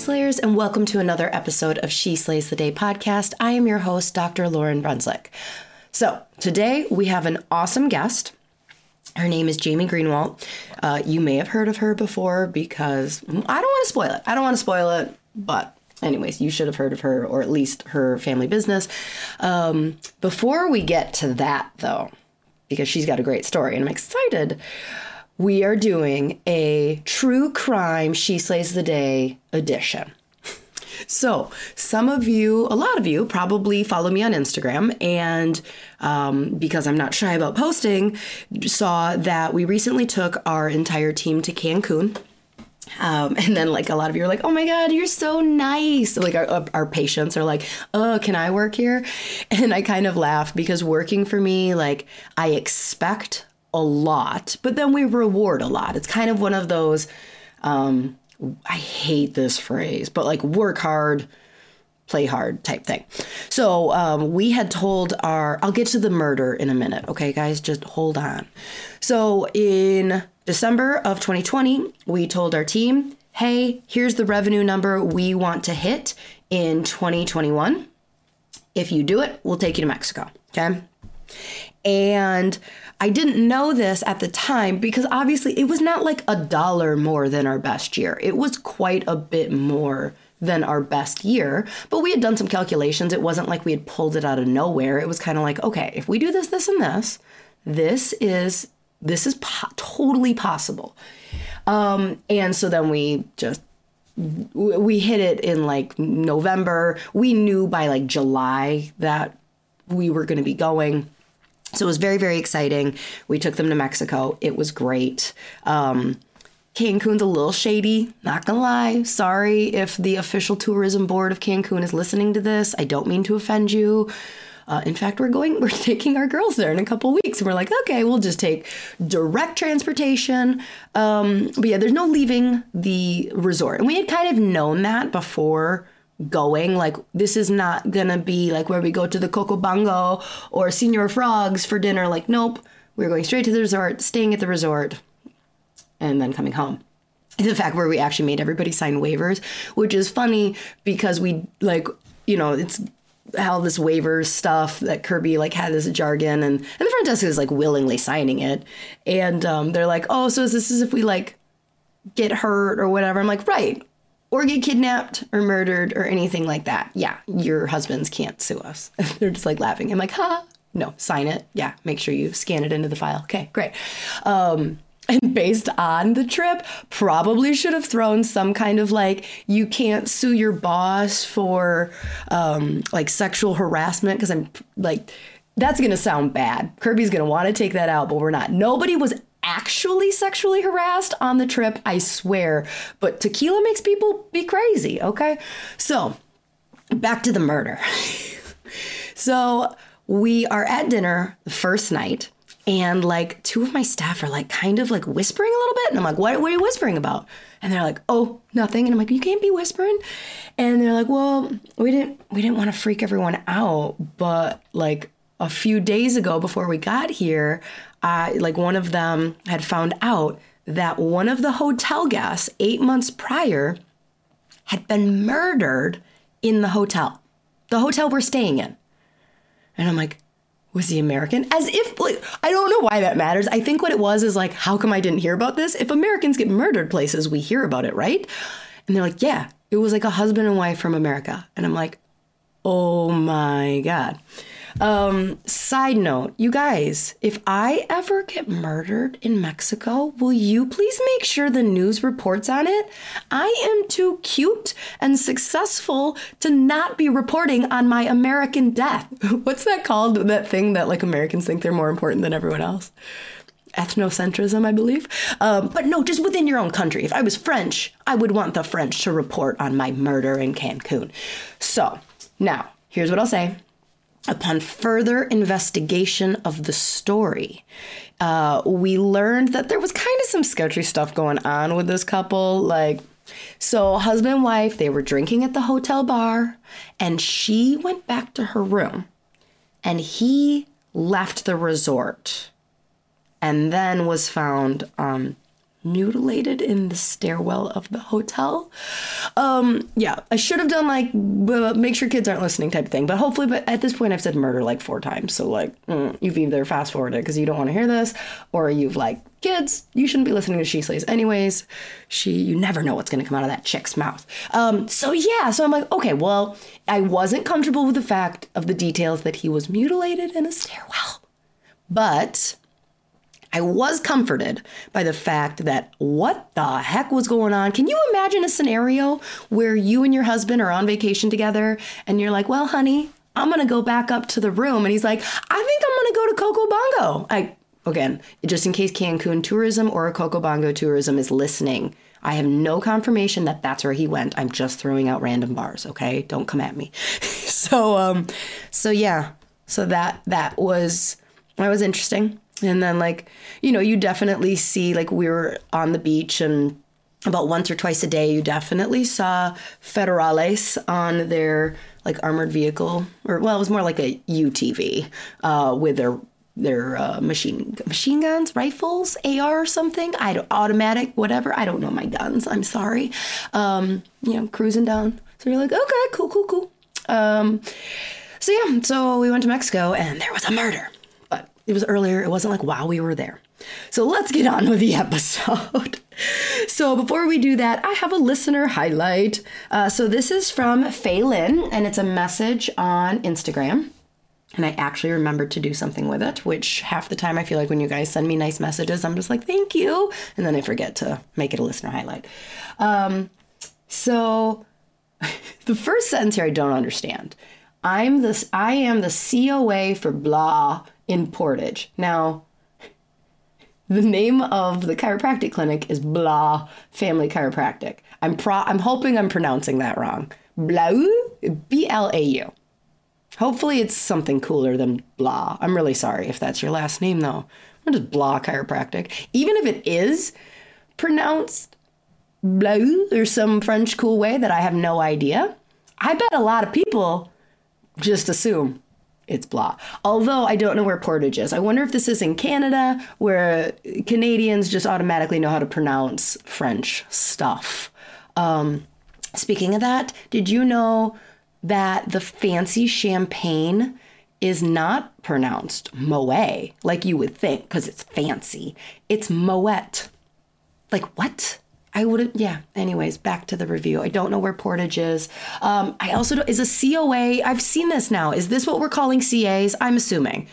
Slayers, and welcome to another episode of She Slays the Day podcast. I am your host, Dr. Lauryn Brunswick. So, today we have an awesome guest. Her name is Jamie Greenawalt. Uh, you may have heard of her before because I don't want to spoil it. I don't want to spoil it, but anyways, you should have heard of her or at least her family business. Um, before we get to that, though, because she's got a great story and I'm excited we are doing a true crime She Slays the Day edition. So, some of you, a lot of you, probably follow me on Instagram, and um, because I'm not shy about posting, saw that we recently took our entire team to Cancun. Um, and then, like, a lot of you are like, oh my God, you're so nice. Like, our, our patients are like, oh, can I work here? And I kind of laugh because working for me, like, I expect a lot, but then we reward a lot. It's kind of one of those, um, I hate this phrase, but like work hard, play hard type thing. So um, we had told our, I'll get to the murder in a minute. Okay, guys, just hold on. So in December of 2020, we told our team, hey, here's the revenue number we want to hit in 2021. If you do it, we'll take you to Mexico. Okay. And I didn't know this at the time because obviously it was not like a dollar more than our best year. It was quite a bit more than our best year, but we had done some calculations. It wasn't like we had pulled it out of nowhere. It was kind of like, okay, if we do this, this, and this, this is this is po- totally possible. Um, and so then we just we hit it in like November. We knew by like July that we were going to be going. So it was very, very exciting. We took them to Mexico. It was great. Um, Cancun's a little shady, not gonna lie. Sorry if the official tourism board of Cancun is listening to this. I don't mean to offend you. Uh, in fact, we're going, we're taking our girls there in a couple weeks, and we're like, okay, we'll just take direct transportation. Um, but yeah, there's no leaving the resort, and we had kind of known that before going. Like, this is not gonna be like where we go to the Coco Bongo or Señor Frog's for dinner. Like, nope, we're going straight to the resort, staying at the resort, and then coming home. The fact where we actually made everybody sign waivers, which is funny because we like, you know, it's how this waivers stuff that Kirby like had this jargon and, and the front desk is like willingly signing it. And um, they're like, oh, so is this as if we like get hurt or whatever? I'm like, right or get kidnapped or murdered or anything like that, yeah, your husbands can't sue us. They're just like laughing. I'm like, ha, no, sign it. Yeah, make sure you scan it into the file. Okay, great. Um, and based on the trip, probably should have thrown some kind of like, you can't sue your boss for um, like sexual harassment because I'm like, that's going to sound bad. Kirby's going to want to take that out, but we're not. Nobody was actually sexually harassed on the trip, I swear. But tequila makes people be crazy, okay? So, back to the murder. so, we are at dinner the first night, and like two of my staff are like kind of like whispering a little bit. And I'm like, what, what are you whispering about? And they're like, oh, nothing. And I'm like, you can't be whispering. And they're like, well, we didn't we didn't want to freak everyone out, but like a few days ago before we got here, uh, like one of them had found out that one of the hotel guests eight months prior had been murdered in the hotel. the hotel we're staying in. And I'm like, was he American? As if, like, I don't know why that matters. I think what it was is like, how come I didn't hear about this? If Americans get murdered places, we hear about it, right? And they're like, yeah, it was like a husband and wife from America. And I'm like, oh my God. Um, side note, you guys, if I ever get murdered in Mexico, will you please make sure the news reports on it? I am too cute and successful to not be reporting on my American death. What's that called? That thing that like Americans think they're more important than everyone else? ethnocentrism, I believe. Um, but no, just within your own country. If I was French, I would want the French to report on my murder in Cancun. So now, here's what I'll say upon further investigation of the story, uh, we learned that there was kind of some sketchy stuff going on with this couple. Like, so husband and wife, they were drinking at the hotel bar, and she went back to her room, and he left the resort, and then was found um, mutilated in the stairwell of the hotel. Um, yeah, I should have done like make sure kids aren't listening type of thing, but hopefully, but at this point, I've said murder like four times, so like mm, you've either fast forwarded because you don't want to hear this, or you've like kids, you shouldn't be listening to She Slays anyways. She, you never know what's going to come out of that chick's mouth. Um, so yeah, so I'm like, okay, well, I wasn't comfortable with the fact of the details that he was mutilated in a stairwell, but I was comforted by the fact that what the heck was going on? Can you imagine a scenario where you and your husband are on vacation together and you're like, well, honey, I'm going to go back up to the room. And he's like, I think I'm going to go to Coco Bongo. I, again, just in case Cancun tourism or Coco Bongo tourism is listening, I have no confirmation that that's where he went. I'm just throwing out random bars, okay? Don't come at me. so, um, so yeah, so that, that was, that was interesting. And then, like, you know, you definitely see, like, we were on the beach and about once or twice a day, you definitely saw federales on their like armored vehicle, or well, it was more like a UTV uh, with their their uh, machine machine guns, rifles, AR or something. I don't automatic, whatever. I don't know my guns. I'm sorry. Um, you know, cruising down. So you're like, okay, cool, cool, cool. Um, so yeah, so we went to Mexico and there was a murder. It was earlier. It wasn't like while we were there. So let's get on with the episode. so before we do that, I have a listener highlight. Uh, so this is from Faye Lynn, and it's a message on Instagram. And I actually remembered to do something with it, which half the time I feel like when you guys send me nice messages, I'm just like, thank you. And then I forget to make it a listener highlight. Um, so the first sentence here I don't understand. I'm this I am the COA for blah in Portage. Now, the name of the chiropractic clinic is Blah Family Chiropractic. I'm pro- I'm hoping I'm pronouncing that wrong. Blau, B L A U. Hopefully it's something cooler than Blah. I'm really sorry if that's your last name though. What is Blah Chiropractic? Even if it is pronounced Blau or some French cool way that I have no idea, I bet a lot of people just assume it's blah. Although I don't know where Portage is. I wonder if this is in Canada where Canadians just automatically know how to pronounce French stuff. Um, speaking of that, did you know that the fancy champagne is not pronounced Moet like you would think because it's fancy? It's Moet. Like, what? I would have, yeah. Anyways, back to the review. I don't know where Portage is. Um, I also don't, is a COA, I've seen this now. Is this what we're calling CAs? I'm assuming.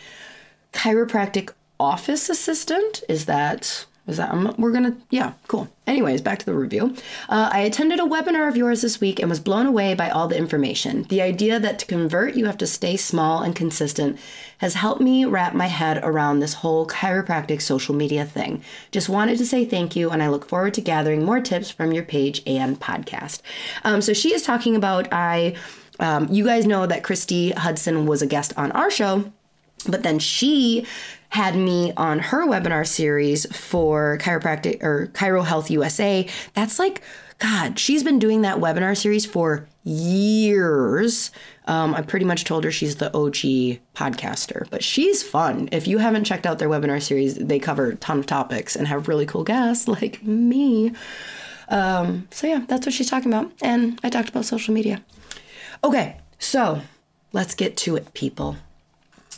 Chiropractic office assistant? Is that is that um, we're gonna yeah cool. Anyways back to the review. Uh, i attended a webinar of yours this week and was blown away by all the information. The idea that to convert you have to stay small and consistent has helped me wrap my head around this whole chiropractic social media thing. Just wanted to say thank you and i look forward to gathering more tips from your page and podcast. Um, so she is talking about i um, you guys know that christy hudson was a guest on our show but then she had me on her webinar series for chiropractic or Chiro Health USA. That's like, God, she's been doing that webinar series for years. Um, I pretty much told her she's the OG podcaster, but she's fun. If you haven't checked out their webinar series, they cover a ton of topics and have really cool guests like me. Um, so, yeah, that's what she's talking about. And I talked about social media. Okay, so let's get to it, people.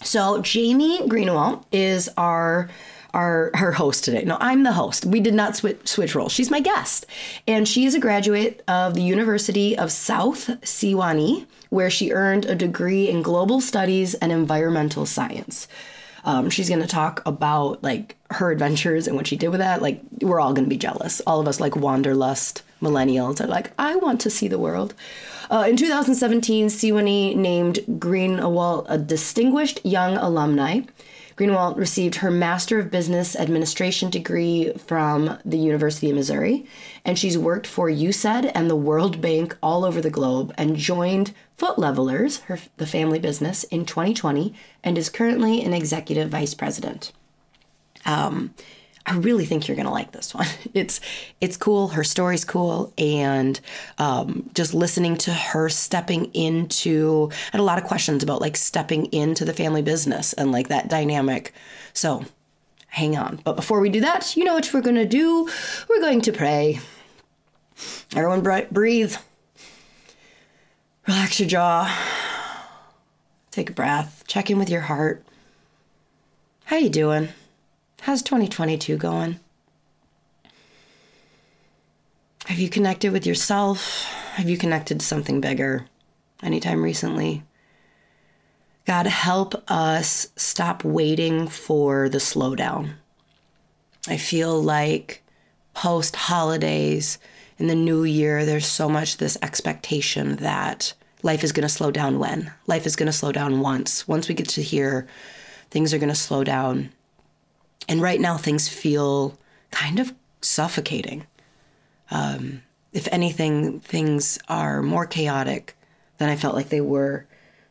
So Jamie Greenawalt is our our her host today. No, I'm the host. We did not switch switch roles. She's my guest, and she is a graduate of the University of South Sewanee, where she earned a degree in global studies and environmental science. Um, she's going to talk about like her adventures and what she did with that. Like we're all going to be jealous. All of us like wanderlust millennials are like, I want to see the world. Uh, in 2017, Sewanee named Greenawalt a distinguished young alumni. Greenawalt received her Master of Business Administration degree from the University of Missouri, and she's worked for USAID and the World Bank all over the globe and joined Foot Levelers, her, the family business, in 2020 and is currently an executive vice president. Um, I really think you're gonna like this one. It's it's cool. Her story's cool, and um, just listening to her stepping into. I had a lot of questions about like stepping into the family business and like that dynamic. So, hang on. But before we do that, you know what we're gonna do? We're going to pray. Everyone, breathe. Relax your jaw. Take a breath. Check in with your heart. How you doing? How's 2022 going? Have you connected with yourself? Have you connected to something bigger anytime recently? God, help us stop waiting for the slowdown. I feel like post holidays in the new year, there's so much this expectation that life is going to slow down when? Life is going to slow down once. Once we get to here, things are going to slow down. And right now, things feel kind of suffocating. Um, if anything, things are more chaotic than I felt like they were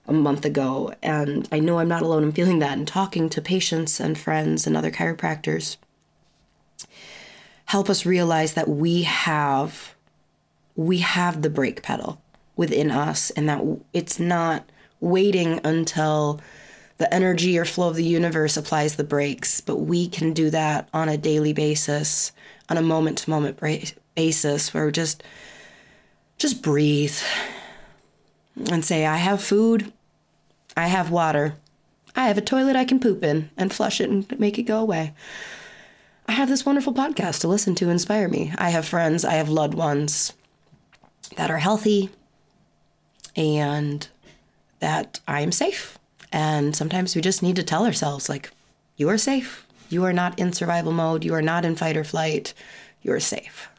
a month ago. And I know I'm not alone in feeling that and talking to patients and friends and other chiropractors. Help us realize that we have we have the brake pedal within us and that it's not waiting until the energy or flow of the universe applies the brakes, but we can do that on a daily basis, on a moment to moment basis where we just just breathe and say I have food, I have water, I have a toilet I can poop in and flush it and make it go away. I have this wonderful podcast to listen to inspire me. I have friends, I have loved ones that are healthy and that I am safe. And sometimes we just need to tell ourselves, like, you are safe. You are not in survival mode. You are not in fight or flight. You are safe.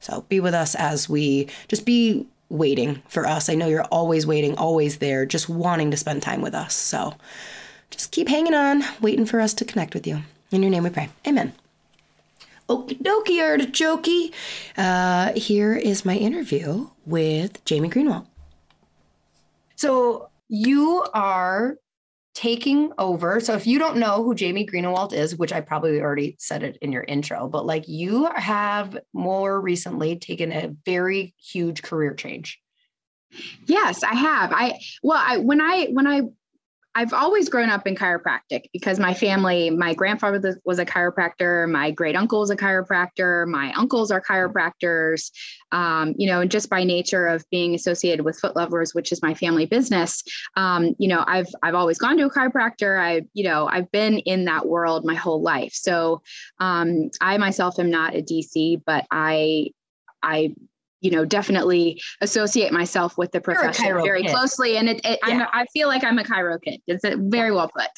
So be with us as we just be waiting for us. I know you're always waiting, always there, just wanting to spend time with us. So just keep hanging on, waiting for us to connect with you. In your name we pray. Amen. Okie dokie, artichoke. Uh, here is my interview with Jamie Greenawalt. So you are taking over. So if you don't know who Jamie Greenawalt is, which I probably already said it in your intro, but like you have more recently taken a very huge career change. Yes, I have. I well, I when I when I I've always grown up in chiropractic because my family, my grandfather was a chiropractor, my great uncle is a chiropractor, my uncles are chiropractors. Um, you know, and just by nature of being associated with Foot Levelers, which is my family business, um, you know, I've I've always gone to a chiropractor. I, you know, I've been in that world my whole life. So um, I myself am not a DC, but I I you know definitely associate myself with the profession very kid. closely and it, it yeah. i feel like i'm a chiro kid it's very well put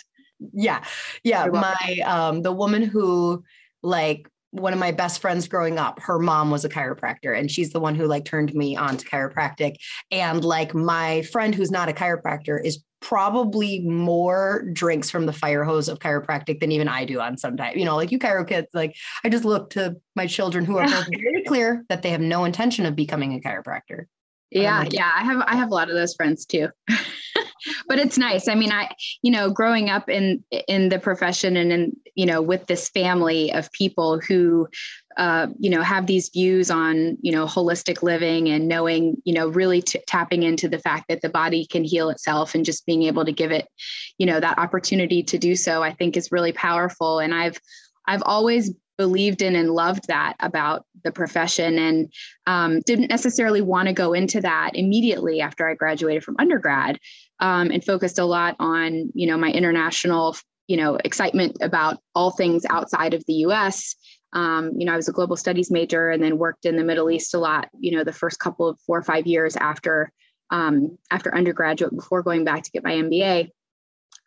yeah yeah well my put. um the woman who like one of my best friends growing up, her mom was a chiropractor and she's the one who like turned me on to chiropractic. And like my friend who's not a chiropractor is probably more drinks from the fire hose of chiropractic than even I do on some time. You know, like you chiro kids, like I just look to my children who are very clear that they have no intention of becoming a chiropractor. Yeah, like, yeah. I have I have a lot of those friends too. but it's nice. I mean, I, you know, growing up in in the profession and in, you know, with this family of people who uh, you know have these views on you know holistic living and knowing you know really t- tapping into the fact that the body can heal itself and just being able to give it you know that opportunity to do so i think is really powerful and i've i've always believed in and loved that about the profession and um, didn't necessarily want to go into that immediately after I graduated from undergrad um, and focused a lot on, you know, my international, you know, excitement about all things outside of the US. Um, you know, I was a global studies major and then worked in the Middle East a lot, you know, the first couple of four or five years after um, after undergraduate before going back to get my MBA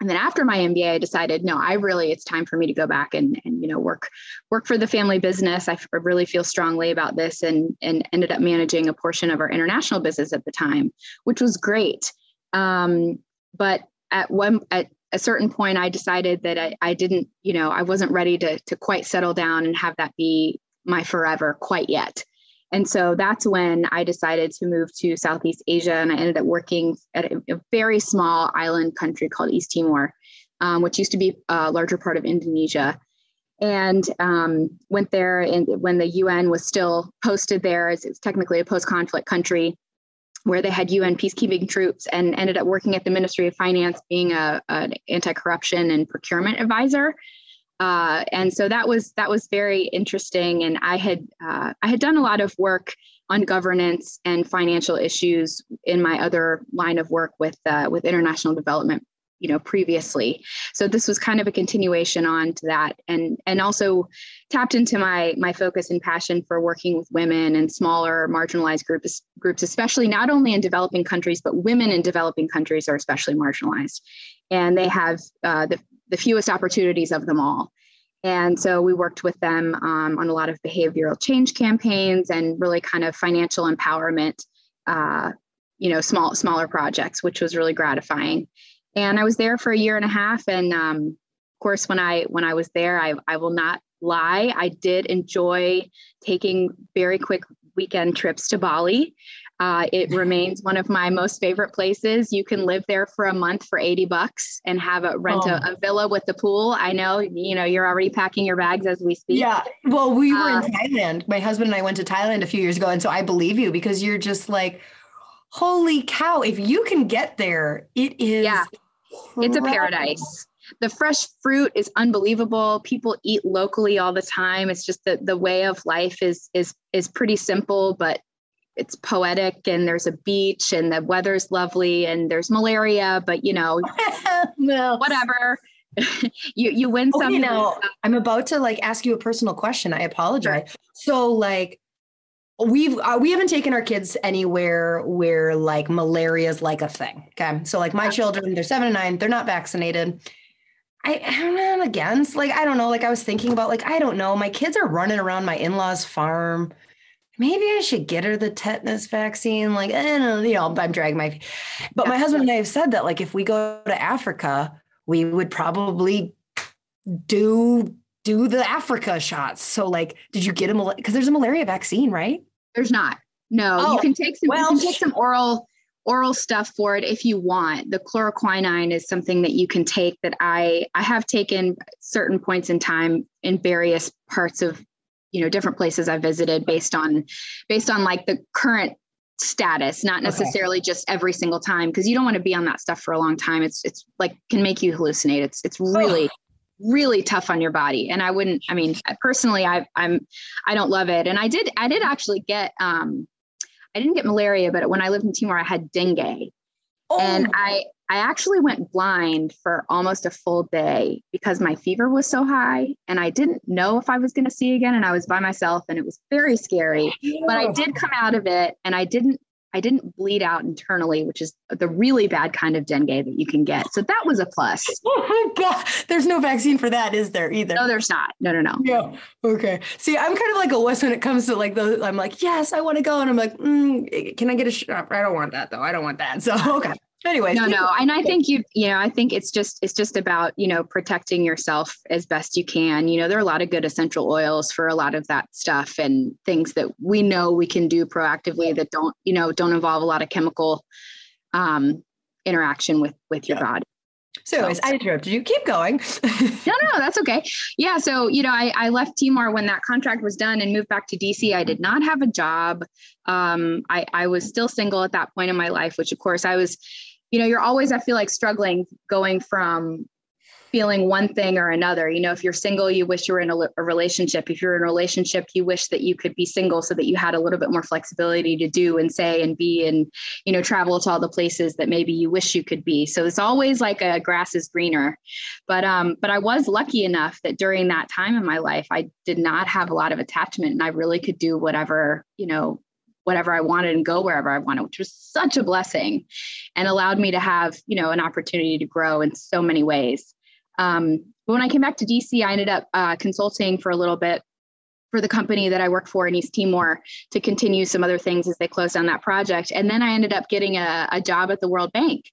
and then after my MBA, I decided, no, I really, it's time for me to go back and, and you know, work, work for the family business. I really feel strongly about this and, and ended up managing a portion of our international business at the time, which was great. Um, but at one, at a certain point, I decided that I, I didn't, you know, I wasn't ready to, to quite settle down and have that be my forever quite yet. And so that's when I decided to move to Southeast Asia. And I ended up working at a, a very small island country called East Timor, um, which used to be a larger part of Indonesia. And um, went there and when the UN was still posted there, as it's technically a post conflict country where they had UN peacekeeping troops and ended up working at the Ministry of Finance, being a, an anti corruption and procurement advisor. Uh, and so that was that was very interesting. And I had uh, I had done a lot of work on governance and financial issues in my other line of work with uh, with international development you know previously so this was kind of a continuation on to that and and also tapped into my my focus and passion for working with women and smaller marginalized groups groups especially not only in developing countries but women in developing countries are especially marginalized and they have uh, the the fewest opportunities of them all. And so we worked with them um, on a lot of behavioral change campaigns and really kind of financial empowerment, uh, you know, small smaller projects, which was really gratifying. And I was there for a year and a half. And um, of course, when I when I was there, I, I will not lie, I did enjoy taking very quick weekend trips to Bali. Uh, it remains one of my most favorite places. You can live there for a month for 80 bucks and have a rent oh. a, a, villa with the pool. I know, you know, you're already packing your bags as we speak. Yeah. Well, we were uh, in Thailand. My husband and I went to Thailand a few years ago. And so I believe you because you're just like, holy cow, if you can get there, it is. Yeah. It's a paradise. The fresh fruit is unbelievable. People eat locally all the time. It's just that the way of life is is is pretty simple, but it's poetic and there's a beach and the weather's lovely and there's malaria, but you know, no. whatever. you you win oh, You know, I'm about to like ask you a personal question. I apologize. Sure. So like we've uh, we haven't taken our kids anywhere where like malaria is like a thing. Okay, so like my children, they're seven and nine, they're not vaccinated. I, I'm against like I don't know. Like I was thinking about like I don't know. My kids are running around my in-laws' farm maybe I should get her the tetanus vaccine. Like, I don't know, you know, I'm dragging my, but my husband and I have said that, like, if we go to Africa, we would probably do do the Africa shots. So, like, did you get a because there's a malaria vaccine, right? There's not. No, oh, you can take some. Well, you can take some oral oral stuff for it if you want. The chloroquine is something that you can take that I I have taken certain points in time in various parts of you know different places I've visited based on based on like the current status not necessarily okay. just every single time because you don't want to be on that stuff for a long time it's it's like can make you hallucinate it's it's oh, really oh. Really tough on your body and i wouldn't i mean personally i i'm i don't love it and i did i did actually get um i didn't get malaria but when i lived in timor i had dengue oh. and i I actually went blind for almost a full day because my fever was so high and I didn't know if I was going to see again and I was by myself and it was very scary. But I did come out of it and I didn't I didn't bleed out internally, which is the really bad kind of dengue that you can get. So that was a plus. Oh God. There's no vaccine for that, is there either? No, there's not. No, no, no. Yeah. Okay. See, I'm kind of like a wuss when it comes to like the, I'm like, yes, I want to go. And I'm like, mm, can I get a shot? I don't want that though. I don't want that. So, okay anyway no no and i think you you know i think it's just it's just about you know protecting yourself as best you can you know there are a lot of good essential oils for a lot of that stuff and things that we know we can do proactively that don't you know don't involve a lot of chemical um interaction with with your yeah. body so, anyways, I interrupted you. Keep going. no, no, that's okay. Yeah. So, you know, I, I left Timor when that contract was done and moved back to DC. I did not have a job. Um, I, I was still single at that point in my life, which, of course, I was you know, you're always, I feel like, struggling going from feeling one thing or another. You know, if you're single, you wish you were in a, a, relationship. If you're in a relationship, you wish that you could be single so that you had a little bit more flexibility to do and say and be and, you know, travel to all the places that maybe you wish you could be. So it's always like a grass is greener. But um, but I was lucky enough that during that time in my life, I did not have a lot of attachment and I really could do whatever, you know, whatever I wanted and go wherever I wanted, which was such a blessing and allowed me to have, you know, an opportunity to grow in so many ways. Um, but when I came back to DC, I ended up uh, consulting for a little bit for the company that I work for in East Timor to continue some other things as they closed down that project. And then I ended up getting a, a job at the World Bank,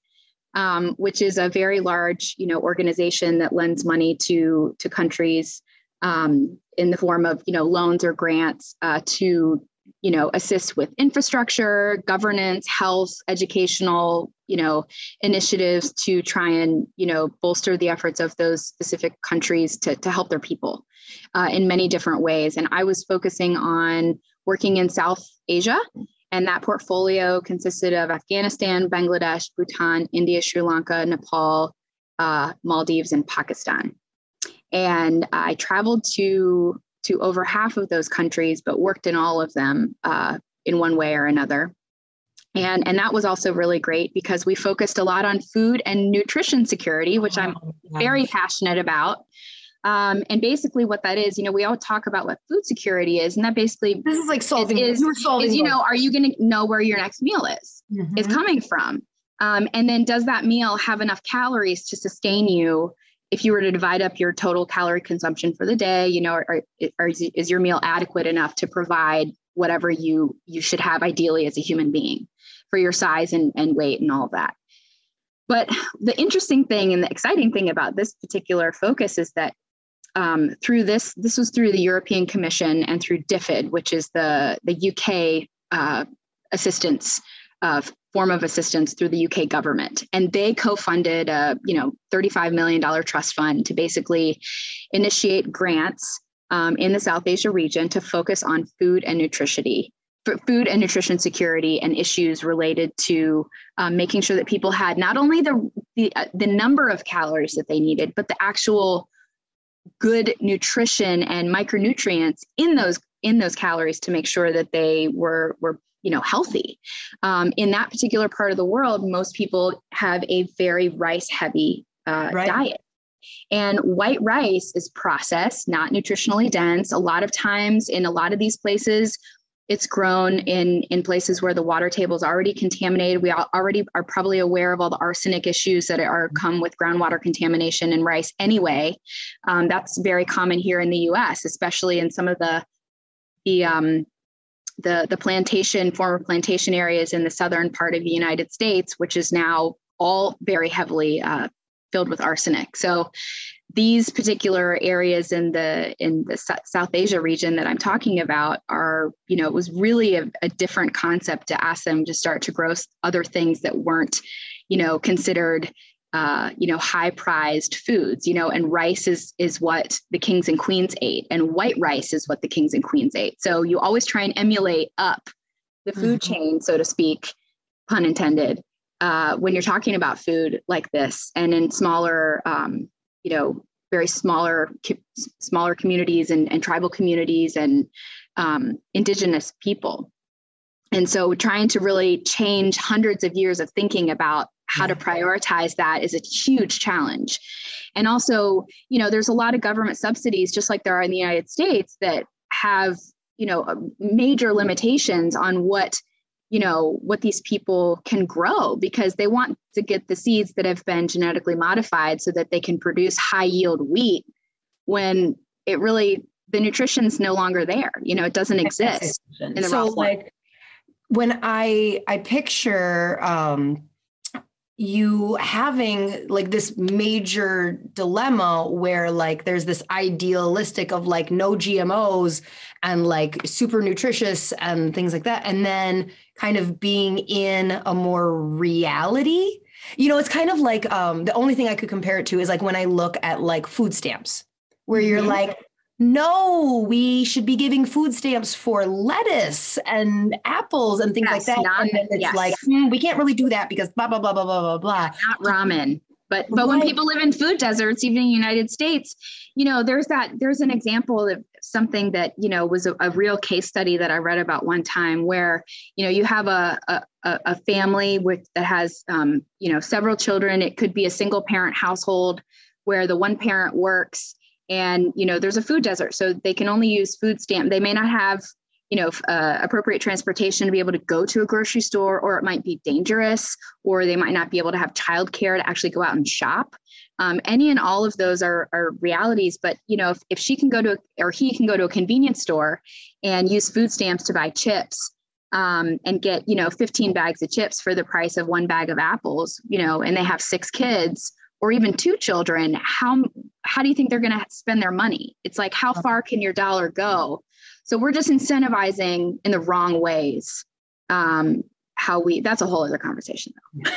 um, which is a very large, you know, organization that lends money to to countries um, in the form of, you know, loans or grants uh, to you know assist with infrastructure governance health educational you know initiatives to try and you know bolster the efforts of those specific countries to, to help their people uh, in many different ways. And i was focusing on working in south asia and that portfolio consisted of afghanistan bangladesh bhutan india sri lanka nepal uh, maldives and pakistan. And i traveled to to over half of those countries, but worked in all of them uh, in one way or another. And, and that was also really great because we focused a lot on food and nutrition security, which I'm very passionate about. Um, and basically, what that is, you know, we all talk about what food security is, and that basically this is like solving. Is, is, solving is you know, are you going to know where your next meal is mm-hmm. is coming from? Um, and then, does that meal have enough calories to sustain you if you were to divide up your total calorie consumption for the day, you know, are, are, is your meal adequate enough to provide whatever you you should have ideally as a human being for your size and, and weight and all of that. But the interesting thing and the exciting thing about this particular focus is that um, through this, this was through the European Commission and through DFID, which is the the UK uh, assistance of form of assistance through the UK government. And they co-funded a, you know, $35 million trust fund to basically initiate grants um, in the South Asia region to focus on food and nutrition food and nutrition security and issues related to um, making sure that people had not only the, the uh, the number of calories that they needed but the actual good nutrition and micronutrients in those in those calories to make sure that they were were you know healthy. Um, in that particular part of the world most people have a very rice heavy uh, right. diet. And white rice is processed not nutritionally dense. A lot of times in a lot of these places it's grown in in places where the water table is already contaminated. We already are probably aware of all the arsenic issues that are come with groundwater contamination in rice anyway. Um, that's very common here in the us especially in some of the the um, the, the plantation, former plantation areas in the southern part of the United States, which is now all very heavily uh, filled with arsenic. So these particular areas in the in the South Asia region that I'm talking about are, you know, it was really a, a different concept to ask them to start to grow other things that weren't, you know, considered uh, you know, high prized foods, you know, and rice is is what the kings and queens ate, and white rice is what the kings and queens ate. So you always try and emulate up the food mm-hmm. chain, so to speak, pun intended, uh, when you're talking about food like this, and in smaller, um, you know, very smaller smaller communities and, and tribal communities and um, indigenous people. And so trying to really change hundreds of years of thinking about how to prioritize that is a huge challenge. And also, you know, there's a lot of government subsidies, just like there are in the United States, that have, you know, major limitations on what you know what these people can grow because they want to get the seeds that have been genetically modified so that they can produce high yield wheat when it really the nutrition's no longer there you know it doesn't exist so like when i i picture um you having like this major dilemma where like there's this idealistic of like no GMOs and like super nutritious and things like that and then kind of being in a more reality you know it's kind of like um the only thing i could compare it to is like when i look at like food stamps where you're mm-hmm. like no, we should be giving food stamps for lettuce and apples and things yes, like that. Not, and then it's yes. like, mm, we can't really do that because blah, blah, blah, blah, blah, blah, blah. Not ramen. but but when people live in food deserts even in the united states you know there's that there's an example of something that you know was a, a real case study that i read about one time where you know you have a a, a family with that has um, you know several children it could be a single parent household where the one parent works and you know there's a food desert so they can only use food stamp they may not have you know uh, appropriate transportation to be able to go to a grocery store or it might be dangerous or they might not be able to have childcare to actually go out and shop. Um, any and all of those are, are realities but you know if, if she can go to or he can go to a convenience store and use food stamps to buy chips um, and get you know 15 bags of chips for the price of one bag of apples you know and they have six kids or even two children how how do you think they're going to spend their money it's like how far can your dollar go so we're just incentivizing in the wrong ways. Um, how we that's a whole other conversation though.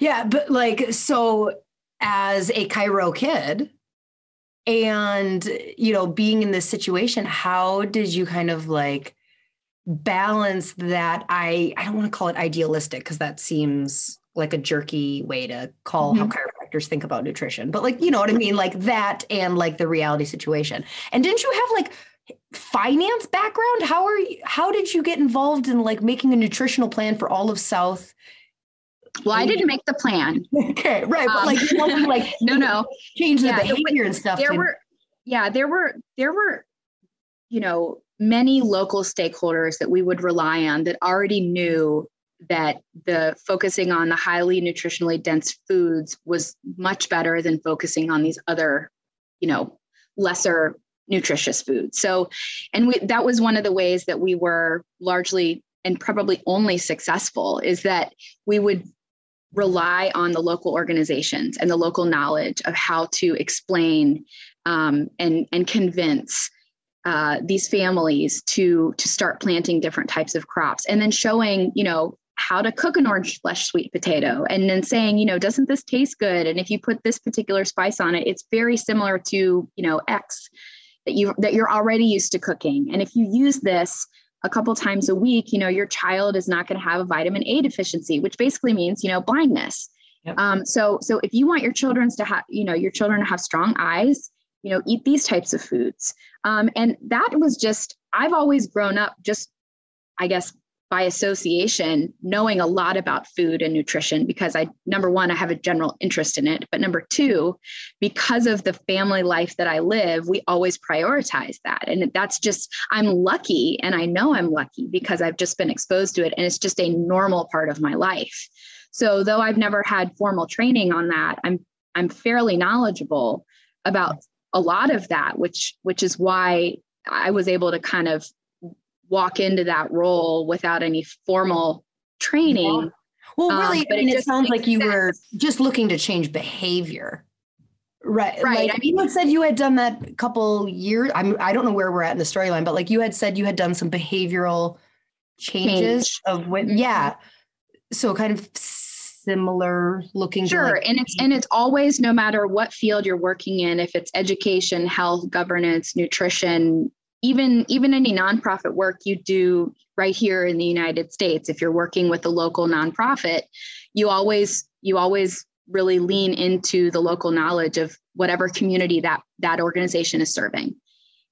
yeah, but like so as a chiro kid and you know being in this situation, how did you kind of like balance that I I don't want to call it idealistic because that seems like a jerky way to call mm-hmm. how chiropractors think about nutrition. But like, you know what I mean? Like that and like the reality situation. And didn't you have like finance background? How are you how did you get involved in like making a nutritional plan for all of South? Well, I didn't make the plan. okay, right. But like, you know, um, like no, no, change the yeah, behavior and stuff. There to... were, yeah, there were, there were, you know, many local stakeholders that we would rely on that already knew that the focusing on the highly nutritionally dense foods was much better than focusing on these other, you know, lesser nutritious foods. So, and we, that was one of the ways that we were largely and probably only successful is that we would rely on the local organizations and the local knowledge of how to explain um, and and convince uh, these families to to start planting different types of crops and then showing you know how to cook an orange flesh sweet potato and then saying you know doesn't this taste good? And if you put this particular spice on it it's very similar to you know x that you that you're already used to cooking. And if you use this a couple times a week you know your child is not going to have a vitamin a deficiency which basically means you know blindness. Yep. um, so so if you want your children to have you know your children to have strong eyes you know eat these types of foods. Um, and that was just i've always grown up just i guess by association knowing a lot about food and nutrition because I number one I have a general interest in it. But number two because of the family life that I live we always prioritize that. And that's just I'm lucky and I know I'm lucky because I've just been exposed to it and it's just a normal part of my life. So though I've never had formal training on that I'm I'm fairly knowledgeable about a lot of that which which is why I was able to kind of walk into that role without any formal training. Yeah. Well, really, um, but I mean, it, it sounds like you sense. were just looking to change behavior. Right. Right. Like I mean, you had said you had done that a couple years. I'm, I don't know where we're at in the storyline, but like you had said you had done some behavioral changes Change. of what, mm-hmm. yeah. So kind of similar looking. Sure. Like- and it's, and it's always, no matter what field you're working in, if it's education, health, governance, nutrition, even even any nonprofit work you do right here in the United States, if you're working with a local nonprofit, you always you always really lean into the local knowledge of whatever community that that organization is serving.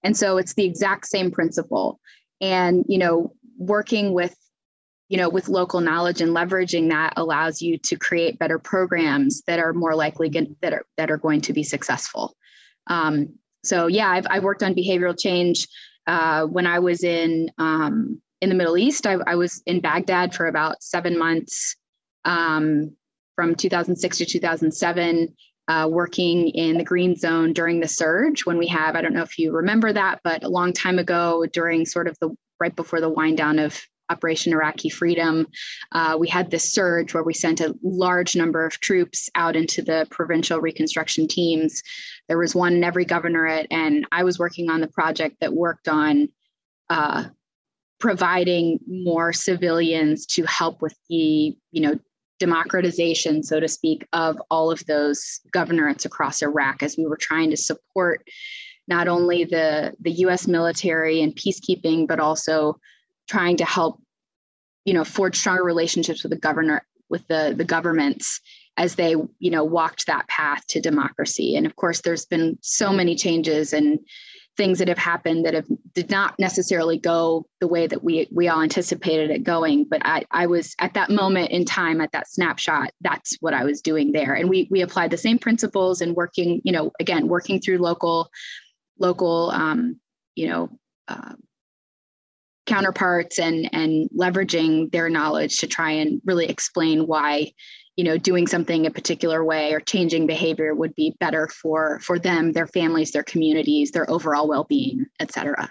And so it's the exact same principle. And you know, working with you know with local knowledge and leveraging that allows you to create better programs that are more likely get, that are that are going to be successful. Um, so yeah, I've, I've worked on behavioral change. Uh, when I was in um, in the Middle East, I, I, was in Baghdad for about seven months, um, from 2006 to 2007, uh, working in the green zone during the surge. When we have, I don't know if you remember that, but a long time ago, during sort of the right before the wind down of Operation Iraqi Freedom, uh, we had this surge where we sent a large number of troops out into the provincial reconstruction teams. There was one in every governorate, and I was working on the project that worked on uh, providing more civilians to help with the, you know, democratization, so to speak, of all of those governorates across Iraq as we were trying to support not only the, the US military and peacekeeping, but also trying to help you know forge stronger relationships with the governor with the the governments as they you know walked that path to democracy. And of course there's been so many changes and things that have happened that have did not necessarily go the way that we we all anticipated it going. But i i was at that moment in time at that snapshot that's what i was doing there. And we we applied the same principles and working you know again working through local local um, you know uh, counterparts and and leveraging their knowledge to try and really explain why you know doing something a particular way or changing behavior would be better for for them their families their communities their overall well-being etc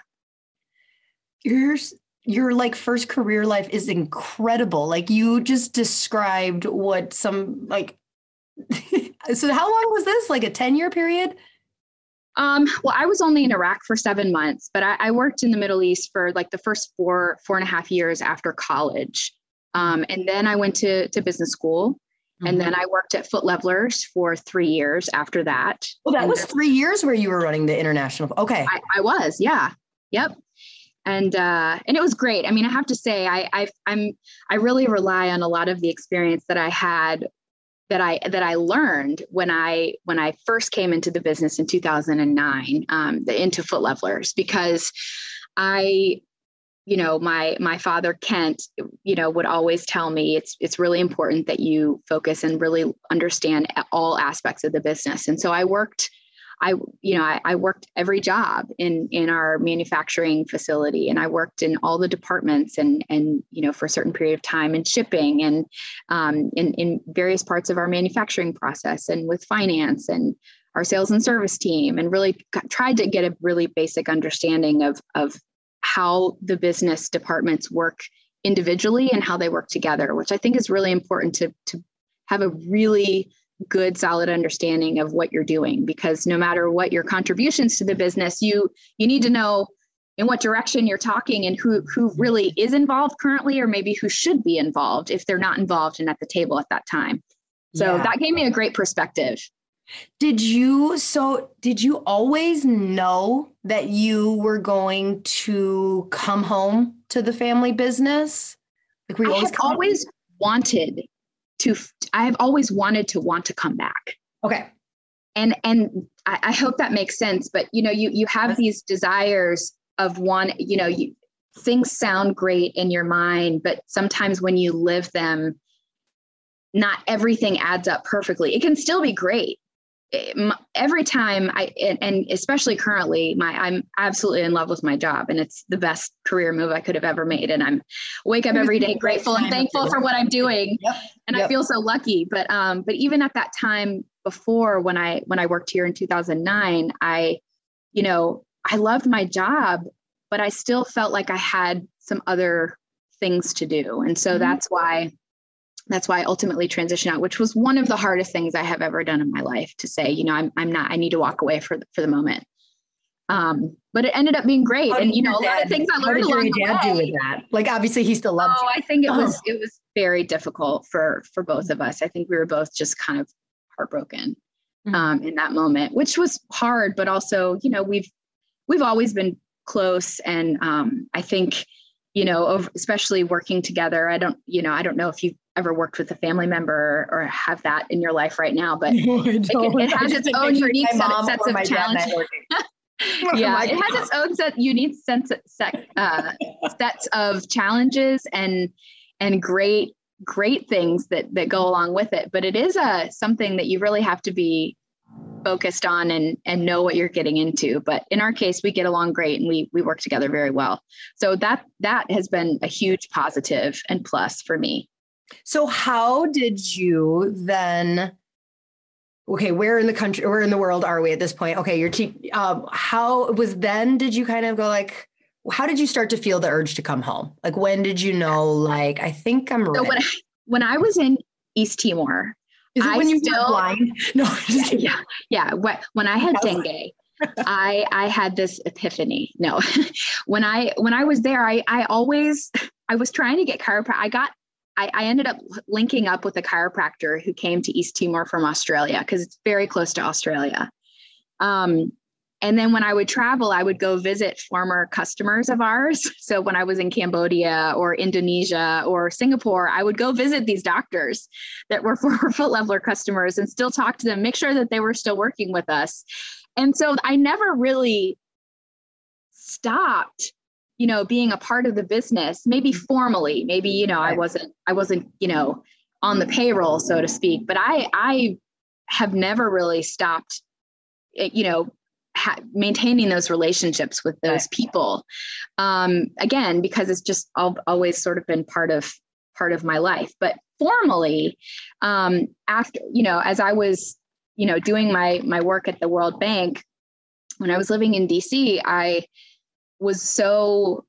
your your like first career life is incredible. Like you just described what some like so how long was this? Like a 10 year period um, well, I was only in Iraq for seven months, but I, I, worked in the Middle East for like the first four, four and a half years after college. Um, and then I went to, to business school Mm-hmm. And then I worked at Foot Levelers for three years after that. Well, that and was three years where you were running the international. Okay. I, I was, yeah. Yep. And uh, and it was great. I mean, I have to say, I, I I'm I really rely on a lot of the experience that I had that I that I learned when I when I first came into the business in 2009 um, the, into Foot Levelers because I you know my my father kent you know would always tell me it's it's really important that you focus and really understand all aspects of the business. And so i worked i you know I, I, worked every job in in our manufacturing facility and i worked in all the departments and and you know for a certain period of time in shipping and um, in in various parts of our manufacturing process and with finance and our sales and service team and really tried to get a really basic understanding of of how the business departments work individually and how they work together, which I think is really important to, to have a really good solid understanding of what you're doing because no matter what your contributions to the business you you need to know in what direction you're talking and who who really is involved currently or maybe who should be involved if they're not involved and at the table at that time so yeah. that gave me a great perspective did you so did you always know that you were going to come home to the family business? Like we always always wanted to I have always wanted to want to come back. Okay. And and I, I hope that makes sense. But you know, you you have these desires of one, you know, you things sound great in your mind, but sometimes when you live them, not everything adds up perfectly. It can still be great, every time I and especially currently, my I'm absolutely in love with my job, and it's the best career move I could have ever made. And I'm wake up every day grateful and thankful for what I'm doing, yep. and yep. I feel so lucky. But um, but even at that time before, when I when I worked here in 2009, I, you know, I loved my job, but I still felt like I had some other things to do, and so mm-hmm. that's why that's why I ultimately transitioned out, which was one of the hardest things I have ever done in my life to say, you know, I'm, I'm not, I need to walk away for the, for the moment. Um, but it ended up being great. and, you know, a lot of things I learned along the way. do with that? Like, obviously he still loves oh, you. I think it oh. was, it was very difficult for, for both of us. I think we were both just kind of heartbroken mm-hmm. um, in that moment, which was hard, but also, you know, we've, we've always been close. And um, I think, you know, especially working together. I don't, you know, I don't know if you've ever worked with a family member or have that in your life right now, but no, it, it, has its own unique set, sets of challenges. yeah, it has its own set unique sense set, uh, sets of challenges and and great great things that that go along with it. But it is a uh, something that you really have to be focused on and and know what you're getting into. But in our case we get along great and we we work together very well. So that that has been a huge positive and plus for me. So how did you then okay where in the country where in the world are we at this point? Okay your team um, how was then did you kind of go like how did you start to feel the urge to come home? Like when did you know like i think i'm ready. So when, I, when i was in east timor is it I when you still blind? No, yeah, yeah. When I had dengue, I I had this epiphany. No, when I when I was there, I I always I was trying to get chiropractic. I got I, I ended up linking up with a chiropractor who came to East Timor from Australia because it's very close to Australia. Um, and then when I would travel, I would go visit former customers of ours. So when I was in Cambodia or Indonesia or Singapore, I would go visit these doctors that were former Foot Leveler customers and still talk to them, make sure that they were still working with us. And so I never really stopped you know being a part of the business maybe formally maybe you know i wasn't i wasn't you know on the payroll so to speak but i i have never really stopped eh, you know ha- maintaining those relationships with those right. people um again because it's just all, always sort of been part of part of my life but formally um after you know as i was you know doing my my work at the world bank when i was living in dc i was so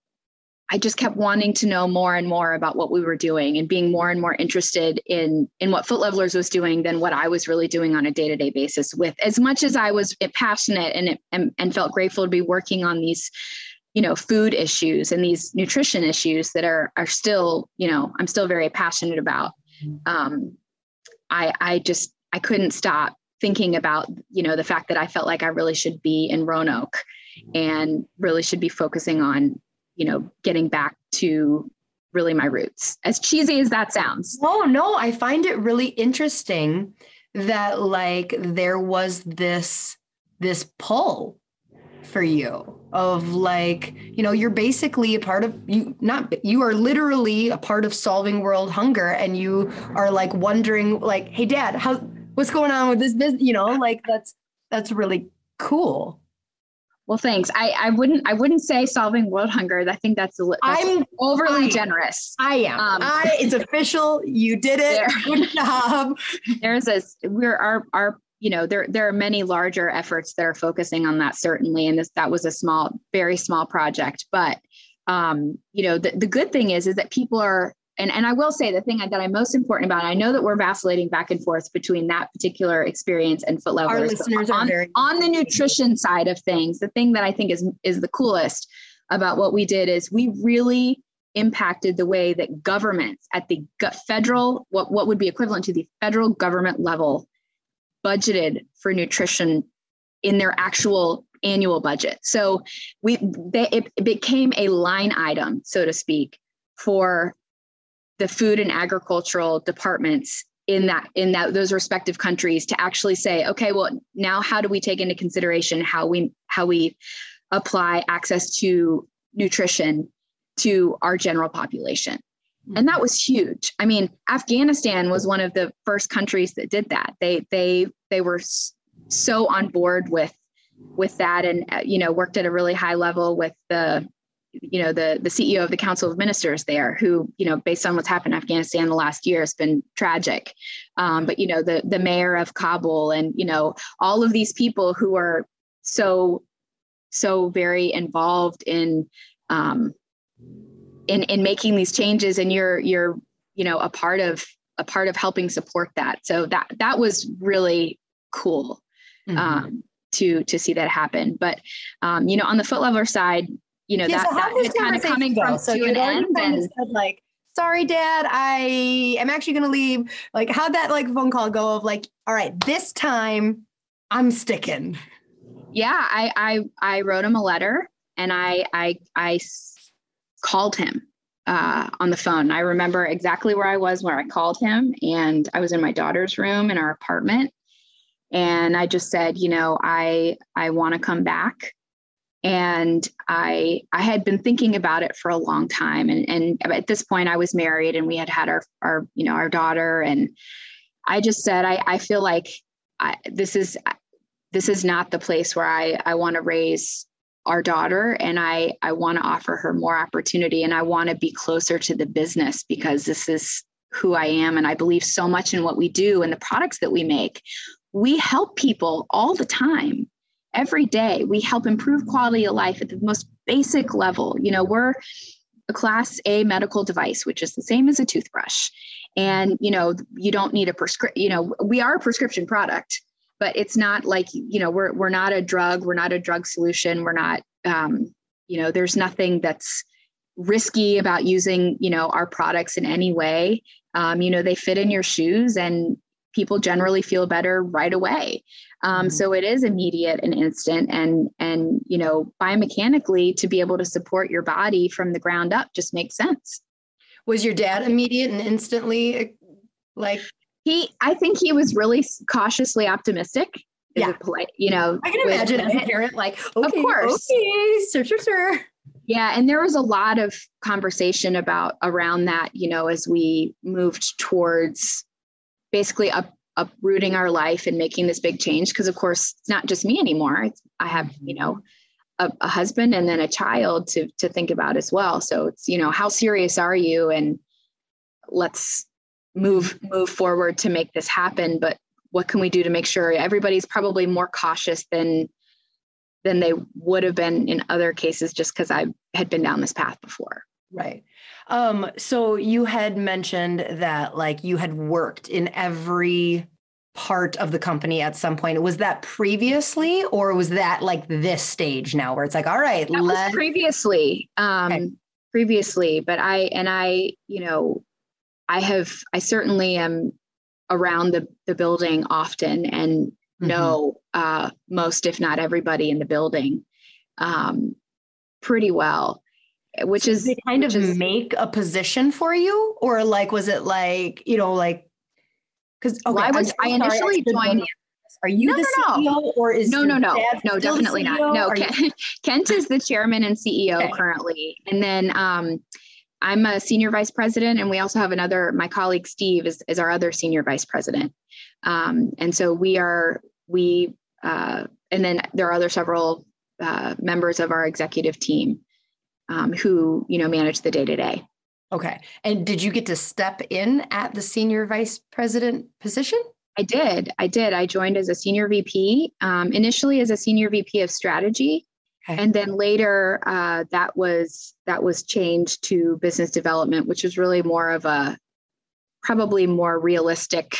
I just kept wanting to know more and more about what we were doing and being more and more interested in in what Foot Levelers was doing than what I was really doing on a day-to-day basis with as much as I was passionate and, and and felt grateful to be working on these you know food issues and these nutrition issues that are are still you know I'm still very passionate about. Um I I just I couldn't stop thinking about you know the fact that I felt like I really should be in Roanoke and really should be focusing on you know getting back to really my roots. As cheesy as that sounds. No no i find it really interesting that like there was this this pull for you of like you know you're basically a part of you not you are literally a part of solving world hunger and you are like wondering like hey dad how what's going on with this business? You know like that's that's really cool well, thanks. I, I wouldn't I wouldn't say solving world hunger. I think that's, a, that's I'm overly I, generous. I am. Um, I, it's official. You did it. There, Good job. There's a we're our our you know there there are many larger efforts that are focusing on that certainly, and this that was a small, very small project. But um, you know the, the good thing is is that people are and, and I will say the thing that I'm most important about, I know that we're vacillating back and forth between that particular experience and foot levelers. Our listeners on, are very on the nutrition side of things. The thing that I think is is the coolest about what we did is we really impacted the way that governments at the federal, what, what would be equivalent to the federal government level, budgeted for nutrition in their actual annual budget. So we they, it, it became a line item, so to speak, for the food and agricultural departments in that in that those respective countries to actually say okay well now how do we take into consideration how we how we apply access to nutrition to our general population? And that was huge. I mean afghanistan was one of the first countries that did that. They they they were so on board with with that and uh, you know worked at a really high level with the you know the the CEO of the Council of Ministers there, who you know based on what's happened in Afghanistan the last year has been tragic. Um, but you know the the mayor of Kabul and you know all of these people who are so so very involved in um, in in making these changes, and you're you're you know a part of a part of helping support that. So that that was really cool. Mm-hmm. Um, to to see that happen. But um, you know, on the foot leveler side, you know, yeah, that, so that is kind of coming go? from so to an end. And said like, sorry, dad, I am actually going to leave. Like, how'd that like phone call go of like, all right, this time I'm sticking. Yeah, I, I, I wrote him a letter and I, I, I called him uh, on the phone. I remember exactly where I was when I called him, and I was in my daughter's room in our apartment. And I just said, you know, I I want to come back and I I had been thinking about it for a long time. And and at this point I was married and we had had our our you know our daughter. And I just said I I feel like I, this is this is not the place where I I want to raise our daughter. And I I want to offer her more opportunity and I want to be closer to the business because this is who I am. And I believe so much in what we do and the products that we make. We help people all the time every day we help improve quality of life at the most basic level. You know we're a class a medical device which is the same as a toothbrush. And you know you don't need a prescription you know we are a prescription product but it's not like you know we're we're not a drug we're not a drug solution we're not um, you know there's nothing that's risky about using you know our products in any way. Um, you know they fit in your shoes and people generally feel better right away. Um, mm-hmm. So it is immediate and instant, and and you know biomechanically to be able to support your body from the ground up just makes sense. Was your dad immediate and instantly like he? I think he was really cautiously optimistic. Yeah, polite, you know. I can imagine as a parent, like, okay, of course, okay, sure, sure, sure. Yeah, and there was a lot of conversation about around that, you know, as we moved towards basically up uprooting our life and making this big change. Because of course it's not just me anymore. It's, i have you mm-hmm. know a, a, husband and then a child to to think about as well. So it's you know how serious are you? And let's move move forward to make this happen. But what can we do to make sure everybody's probably more cautious than than they would have been in other cases just because i had been down this path before? Right um, so you had mentioned that like you had worked in every part of the company at some point. Was that previously or was that like this stage now where it's like, all right, that let- was previously. Um okay. previously, but I and I, you know, I have I certainly am around the the building often and mm-hmm. know uh most if not everybody in the building um pretty well which so is they kind of is, make a position for you? Or like was it like you know like because okay, I was I initially joined are you no, the no, CEO no. or is no no no. no definitely not. No Kent, Kent is the chairman and CEO okay. currently. And then um I'm a senior vice president and we also have another my colleague Steve is, is our other senior vice president. Um and so we are we uh and then there are other several uh, members of our executive team um, who you know manage the day to day. Okay. And did you get to step in at the senior vice president position? I did. I did. I joined as a senior VP, um, initially as a senior VP of strategy, okay. and then later uh, that was that was changed to business development, which was really more of a probably more realistic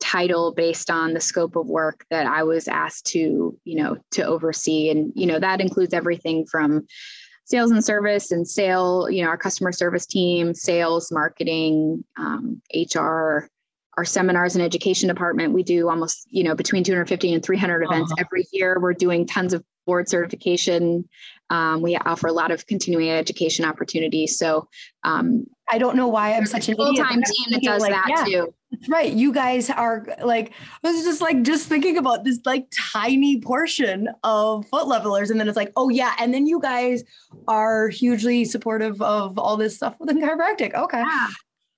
title based on the scope of work that I was asked to, you know, to oversee, and you know that includes everything from sales and service and sale, you know, our customer service team, sales, marketing, um, HR, our seminars and education department. We do almost, you know, between 250 and 300 events uh-huh. every year. We're doing tons of board certification. Um, we offer a lot of continuing education opportunities. So um, I don't know why I'm such an full time team that does like, that yeah, too. Right. You guys are like, I was just like, just thinking about this like tiny portion of foot levelers. And then it's like, oh yeah. And then you guys are hugely supportive of all this stuff within chiropractic. Okay. Yeah.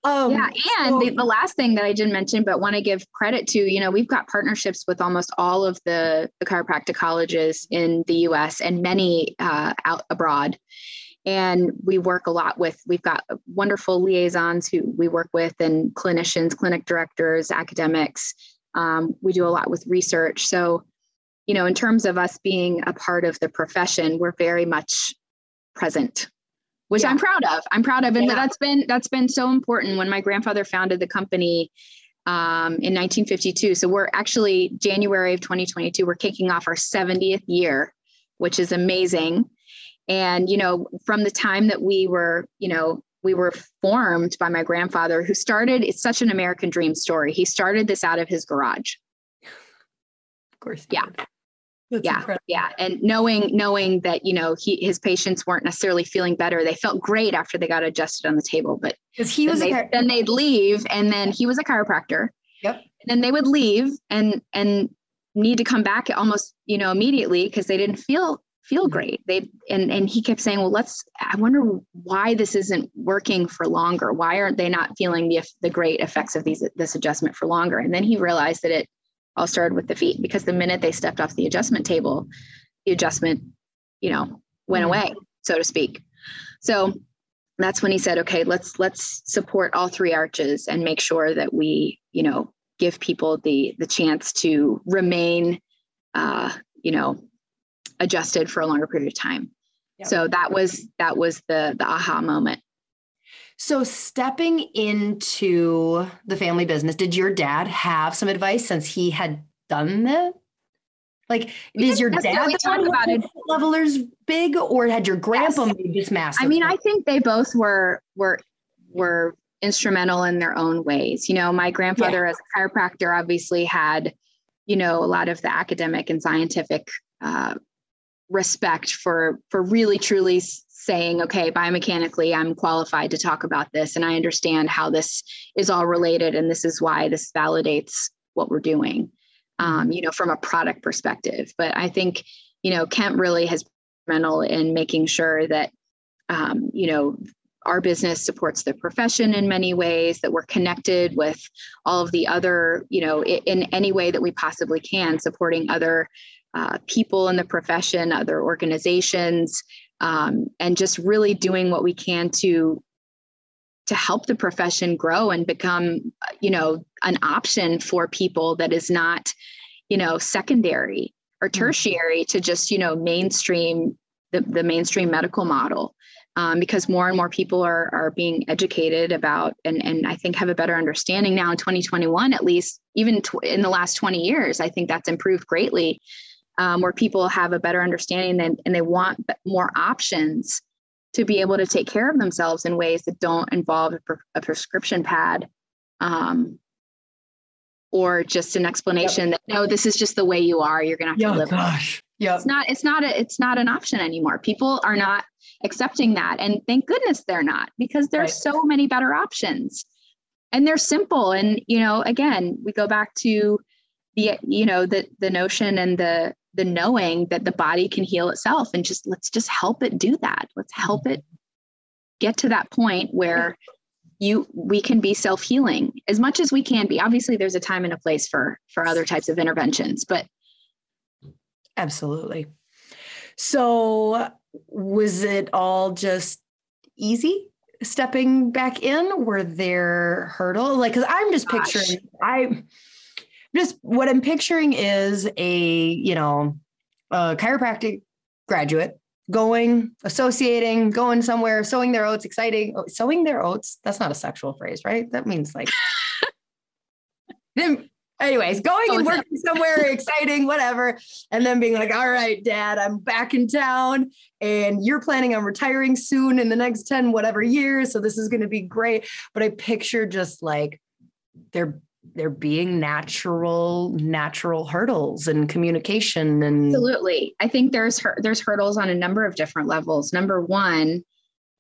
Um, yeah, and so, the, the, last thing that I didn't mention, but want to give credit to, you know, we've got partnerships with almost all of the, the chiropractic colleges in the U.S. and many uh, out abroad. And we work a lot with, we've got wonderful liaisons who we work with, and clinicians, clinic directors, academics. Um, we do a lot with research. So, you know, in terms of us being a part of the profession, we're very much present which yeah. I'm proud of. I'm proud of, and yeah. that's been that's been so important. When my grandfather founded the company um, in 1952, so we're actually January of 2022. We're kicking off our 70th year, which is amazing. And you know, from the time that we were, you know, we were formed by my grandfather, who started. It's such an American dream story. He started this out of his garage. Of course. Yeah. Yeah, incredible. yeah, and knowing knowing that you know he his patients weren't necessarily feeling better, they felt great after they got adjusted on the table, but because he was they, chiro- then they'd leave, and then he was a chiropractor. Yep. And then they would leave and and need to come back almost you know immediately because they didn't feel feel mm-hmm. great. They and and he kept saying, well, let's. I wonder why this isn't working for longer. Why aren't they not feeling the the great effects of these this adjustment for longer? And then he realized that it all started with the feet because the minute they stepped off the adjustment table, the adjustment, you know, went mm-hmm. away, so to speak. So that's when he said, okay, let's let's support all three arches and make sure that we, you know, give people the the chance to remain, uh, you know, adjusted for a longer period of time. Yep. So that was that was the the aha moment. So, stepping into the family business, did your dad have some advice since he had done that? Like, we is your dad the one about it. levelers big, or had your grandpa yes. made this massive? I mean, I think they both were were were instrumental in their own ways. You know, my grandfather yeah. as a chiropractor obviously had, you know, a lot of the academic and scientific uh, respect for for really truly saying, okay, biomechanically, I'm qualified to talk about this, and I understand how this is all related, and this is why this validates what we're doing. Um, mm-hmm. you know, from a product perspective. But I think, you know, Kent really has been in making sure that um, you know our business supports the profession in many ways that we're connected with all of the other you know in, in any way that we possibly can supporting other uh, people in the profession other organizations um, and just really doing what we can to to help the profession grow and become you know an option for people that is not you know secondary or mm. tertiary to just you know mainstream the, the mainstream medical model um, because more and more people are, are being educated about and, and I think have a better understanding now in 2021, at least even tw- in the last 20 years. I think that's improved greatly um, where people have a better understanding and, and they want more options to be able to take care of themselves in ways that don't involve a, pre- a prescription pad um, or just an explanation yep. that no, this is just the way you are. You're gonna have to live. Gosh. Yeah. It's not, it's not a, it's not an option anymore. People are not accepting that. And thank goodness they're not because there's right. so many better options. And they're simple. And, you know, again, we go back to the, you know, the the notion and the the knowing that the body can heal itself and just let's just help it do that. Let's help it get to that point where you we can be self-healing as much as we can be. Obviously there's a time and a place for for other types of interventions, but Absolutely. So, was it all just easy stepping back in? Were there hurdles? Like, because I'm just Gosh. picturing, I just what I'm picturing is a, you know, a chiropractic graduate going, associating, going somewhere, sowing their oats, exciting, oh, sowing their oats. That's not a sexual phrase, right? That means like, then anyways, going oh, and working somewhere exciting, whatever. And then being like, all right, dad, I'm back in town and you're planning on retiring soon in the next 10, whatever years. So this is going to be great. But I picture just like they're there being natural natural hurdles and communication and absolutely i think there's there's hurdles on a number of different levels number one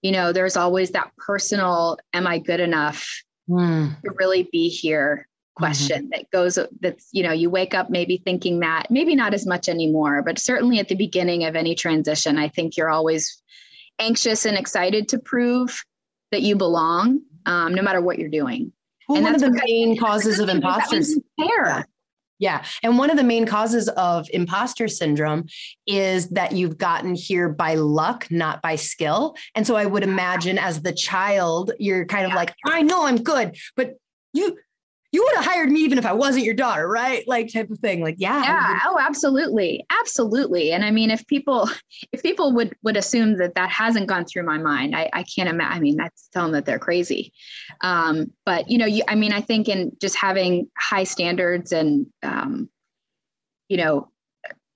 you know there's always that personal am i good enough mm. to really be here question mm-hmm. that goes that's you know you wake up maybe thinking that maybe not as much anymore but certainly at the beginning of any transition i think you're always anxious and excited to prove that you belong um, no matter what you're doing well, and one of the main causes of imposter syndrome. yeah. And one of the main causes of imposter syndrome is that you've gotten here by luck, not by skill. And so I would imagine as the child, you're kind of yeah. like, I know I'm good, but you you would have hired me even if I wasn't your daughter, right? Like type of thing. Like, yeah. Yeah. Oh, absolutely. Absolutely. And I mean, if people, if people would, would assume that that hasn't gone through my mind, I, I can't imagine, I mean, that's telling that they're crazy. Um, but you know, you, I mean, I think in just having high standards and, um, you know,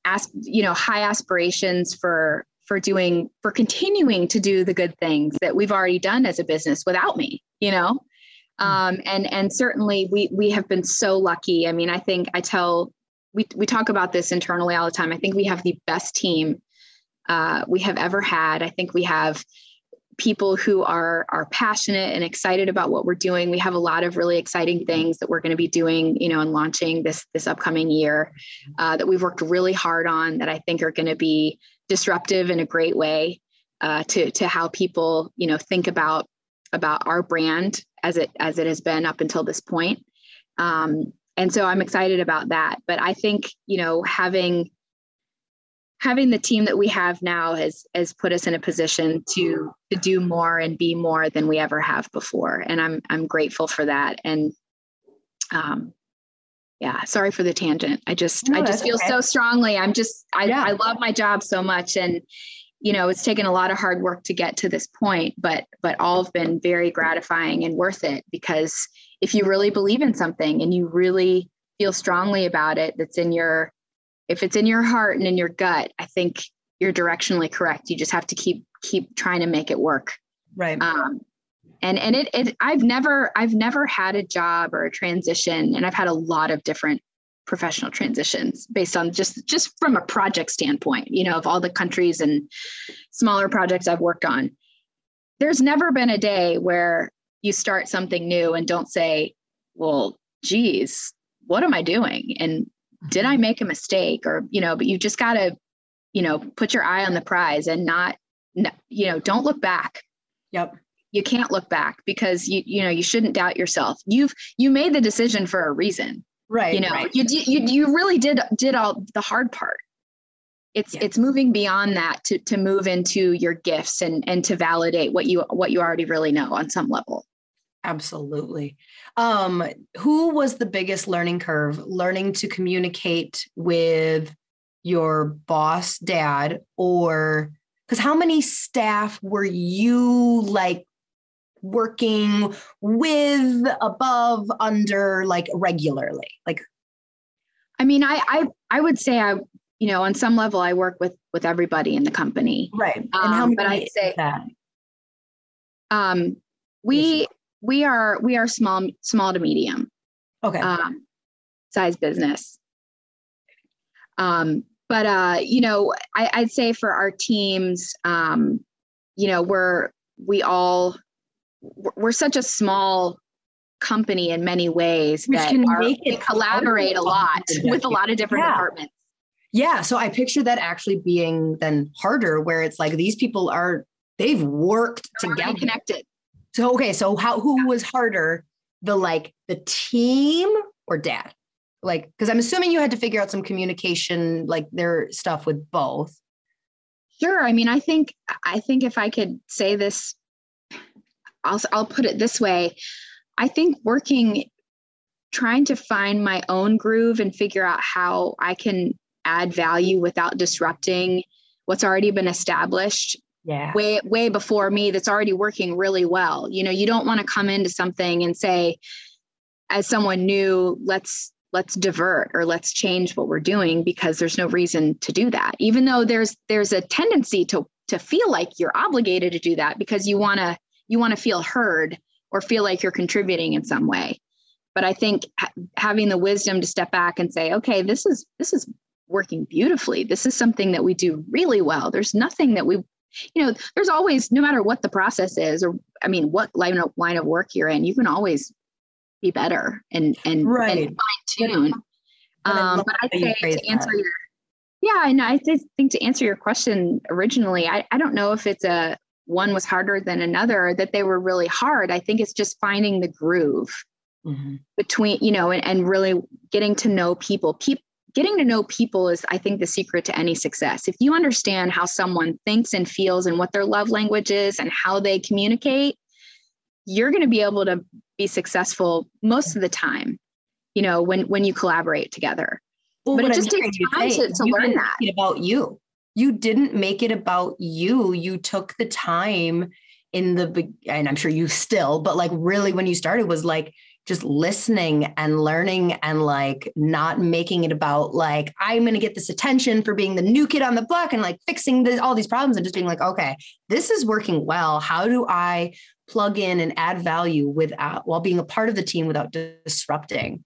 ask, you know, high aspirations for, for doing, for continuing to do the good things that we've already done as a business without me, you know. Um, and and certainly we we have been so lucky. I mean, I think I tell we we talk about this internally all the time. I think we have the best team uh, we have ever had. I think we have people who are are passionate and excited about what we're doing. We have a lot of really exciting things that we're going to be doing, you know, and launching this this upcoming year uh, that we've worked really hard on that I think are going to be disruptive in a great way uh, to to how people you know think about about our brand as it as it has been up until this point. Um, and so I'm excited about that. But I think you know having having the team that we have now has has put us in a position to to do more and be more than we ever have before. And I'm I'm grateful for that. And um, yeah, sorry for the tangent. I just no, I just feel okay. so strongly. I'm just I, yeah. I love my job so much and you know it's taken a lot of hard work to get to this point but but all have been very gratifying and worth it because if you really believe in something and you really feel strongly about it that's in your if it's in your heart and in your gut i think you're directionally correct. You just have to keep keep trying to make it work. Right. Um, and and it, it i've never i've never had a job or a transition and i've had a lot of different professional transitions based on just just from a project standpoint you know of all the countries and smaller projects i've worked on. There's never been a day where you start something new and don't say well geez what am i doing? And did i mm-hmm. make a mistake? Or you know but you just got to you know put your eye on the prize and not you know don't look back. Yep. You can't look back because you you know you shouldn't doubt yourself. You've you made the decision for a reason right you know right. you you you really did did all the hard part it's yeah. it's moving beyond that to to move into your gifts and and to validate what you what you already really know on some level absolutely um who was the biggest learning curve learning to communicate with your boss dad or because how many staff were you like working with above under like regularly like i mean i i, I would say i you know on some level i work with with everybody in the company. Right and um, how many but i'd say that? Um we we are we are small small to medium okay. um size business. Um but uh you know I, i'd say for our teams um you know we're we all we're such a small company in many ways that our, we collaborate a lot with a lot of different yeah. departments. Yeah. So I picture that actually being then harder where it's like these people are they've worked They're together. Connected. So okay, so how who was harder? The like the team or dad? Like, because I'm assuming you had to figure out some communication, like their stuff with both. Sure. I mean, I think I think if I could say this I'll, I'll put it this way. I think working, trying to find my own groove and figure out how I can add value without disrupting what's already been established yeah. way way before me that's already working really well. You know you don't want to come into something and say as someone new let's let's divert or let's change what we're doing because there's no reason to do that. Even though there's there's a tendency to to feel like you're obligated to do that because you want to you want to feel heard or feel like you're contributing in some way but i think ha- having the wisdom to step back and say okay this is this is working beautifully this is something that we do really well there's nothing that we you know there's always no matter what the process is or i mean what line of, line of work you're in you can always be better and and, right. and fine tune um, but i'd say to answer that. your yeah and i think to answer your question originally I, I don't know if it's a one was harder than another that they were really hard. I think it's just finding the groove mm-hmm. between you know and, and really getting to know people. People getting to know people is i think the secret to any success. If you understand how someone thinks and feels and what their love language is and how they communicate you're going to be able to be successful most of the time you know when when you collaborate together. Well, but it just takes time to, to learn that. about you you didn't make it about you. You took the time in the and I'm sure you still, but like really when you started was like just listening and learning and like not making it about like I'm going to get this attention for being the new kid on the block and like fixing the, all these problems and just being like okay this is working well how do I plug in and add value without while being a part of the team without disrupting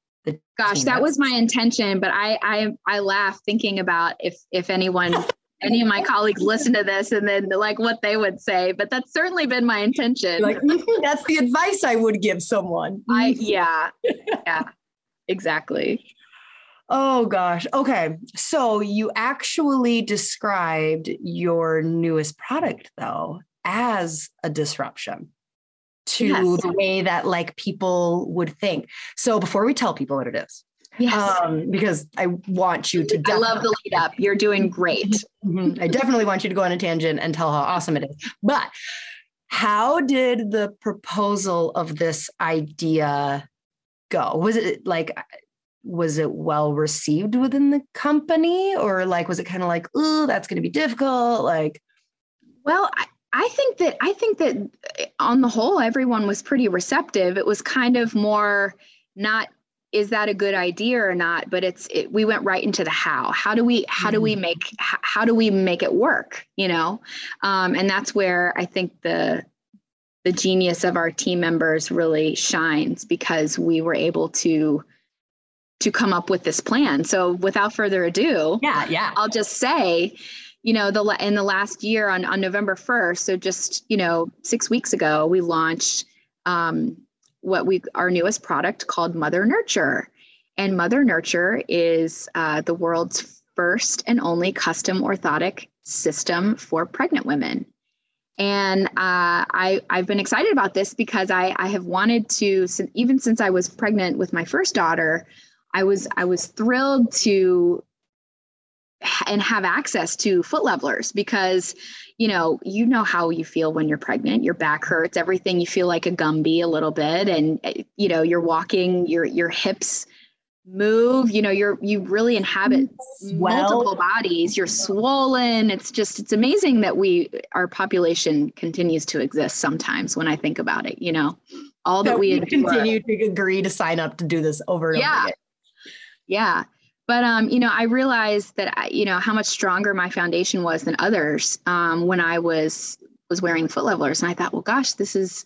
gosh team. that was my intention but I I I laugh thinking about if if anyone any of my colleagues listen to this and then like what they would say but that's certainly been my intention. Like mm-hmm, that's the advice i would give someone. I mm-hmm. yeah yeah exactly. Oh gosh. Okay so you actually described your newest product though as a disruption to yes. the way that like people would think. So before we tell people what it is Yes. Um, because I want you to. I love the lead up. You're doing great. Mm-hmm. I definitely want you to go on a tangent and tell how awesome it is. But how did the proposal of this idea go? Was it like, was it well received within the company, or like, was it kind of like, oh, that's going to be difficult? Like, well, I, I think that I think that on the whole, everyone was pretty receptive. It was kind of more not is that a good idea or not but it's it, we went right into the how how do we how do we mm-hmm. make how do we make it work you know um, and that's where i think the the genius of our team members really shines because we were able to to come up with this plan. So without further ado, yeah, yeah. I'll just say, you know, the in the last year on on November 1st, so just, you know, 6 weeks ago, we launched um what we our newest product called Mother Nurture. And Mother Nurture is uh, the world's first and only custom orthotic system for pregnant women. And uh, I, I've been excited about this because I, I have wanted to, even since I was pregnant with my first daughter, I was I was thrilled to and have access to foot levelers because you know you know how you feel when you're pregnant. Your back hurts everything you feel like a gumby a little bit and eh, you know you're walking your your hips move you know you're you really inhabit multiple bodies you're swollen. It's just it's amazing that we our population continues to exist sometimes when i think about it you know? All that, that we, we continue to agree to sign up to do this over and yeah. over yeah but um, you know i realized that I, you know how much stronger my foundation was than others um, when i was was wearing foot levelers. And i thought well gosh this is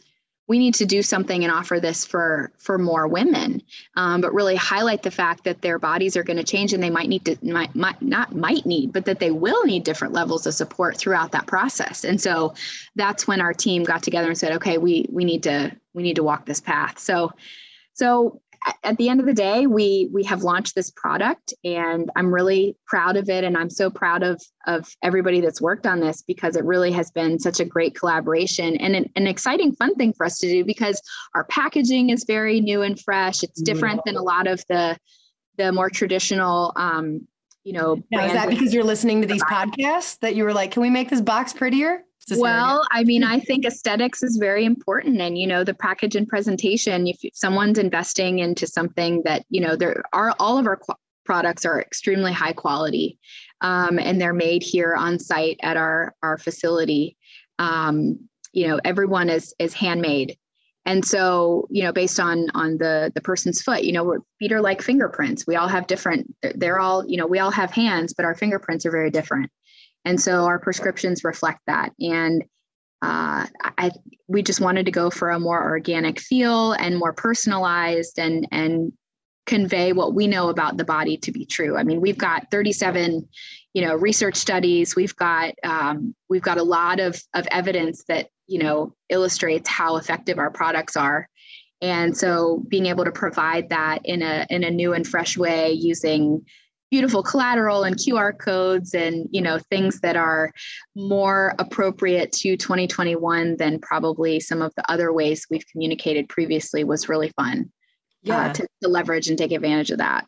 we need to do something and offer this for for more women. Um, but really highlight the fact that their bodies are going to change and they might need to might, might not might need but that they will need different levels of support throughout that process. And so that's when our team got together and said okay we we need to we need to walk this path. So so at the end of the day, we we have launched this product, and I'm really proud of it, and I'm so proud of of everybody that's worked on this because it really has been such a great collaboration and an, an exciting, fun thing for us to do because our packaging is very new and fresh. It's different than a lot of the the more traditional um, you know. Now, is that because you're listening to these podcasts that you were like, can we make this box prettier? Well, I mean, I think aesthetics is very important. And, you know, the package and presentation, if someone's investing into something that, you know, there are all of our qu- products are extremely high quality um, and they're made here on site at our, our facility. Um, you know, everyone is, is handmade. And so, you know, based on on the the person's foot, you know, we're, feet are like fingerprints. We all have different. They're all, you know, we all have hands, but our fingerprints are very different. And so our prescriptions reflect that. And uh, I, we just wanted to go for a more organic feel and more personalized and, and convey what we know about the body to be true. I mean, we've got 37, you know, research studies. We've got um, we've got a lot of of evidence that you know illustrates how effective our products are. And so, being able to provide that in a in a new and fresh way using beautiful collateral and QR codes and you know things that are more appropriate to 2021 than probably some of the other ways we've communicated previously was really fun uh, yeah. Uh, to, to leverage and take advantage of that.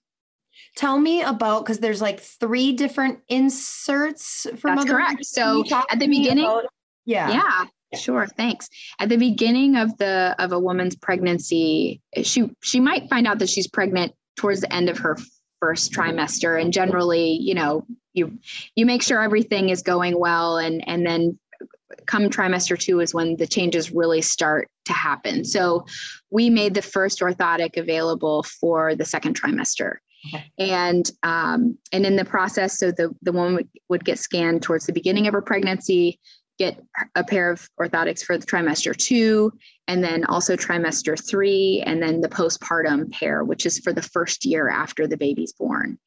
Tell me about because there's like three different inserts from That's correct. So at the beginning, about, yeah, yeah, sure. Thanks. At the beginning of the of a woman's pregnancy, she she might find out that she's pregnant towards the end of her first trimester. And generally you know you you make sure everything is going well and and then come trimester two is when the changes really start to happen. So we made the first orthotic available for the second trimester. Okay. and um, and in the process so the the woman would, would get scanned towards the beginning of her pregnancy get a pair of orthotics for the trimester two, and then also trimester three, and then the postpartum pair, which is for the first year after the baby's born.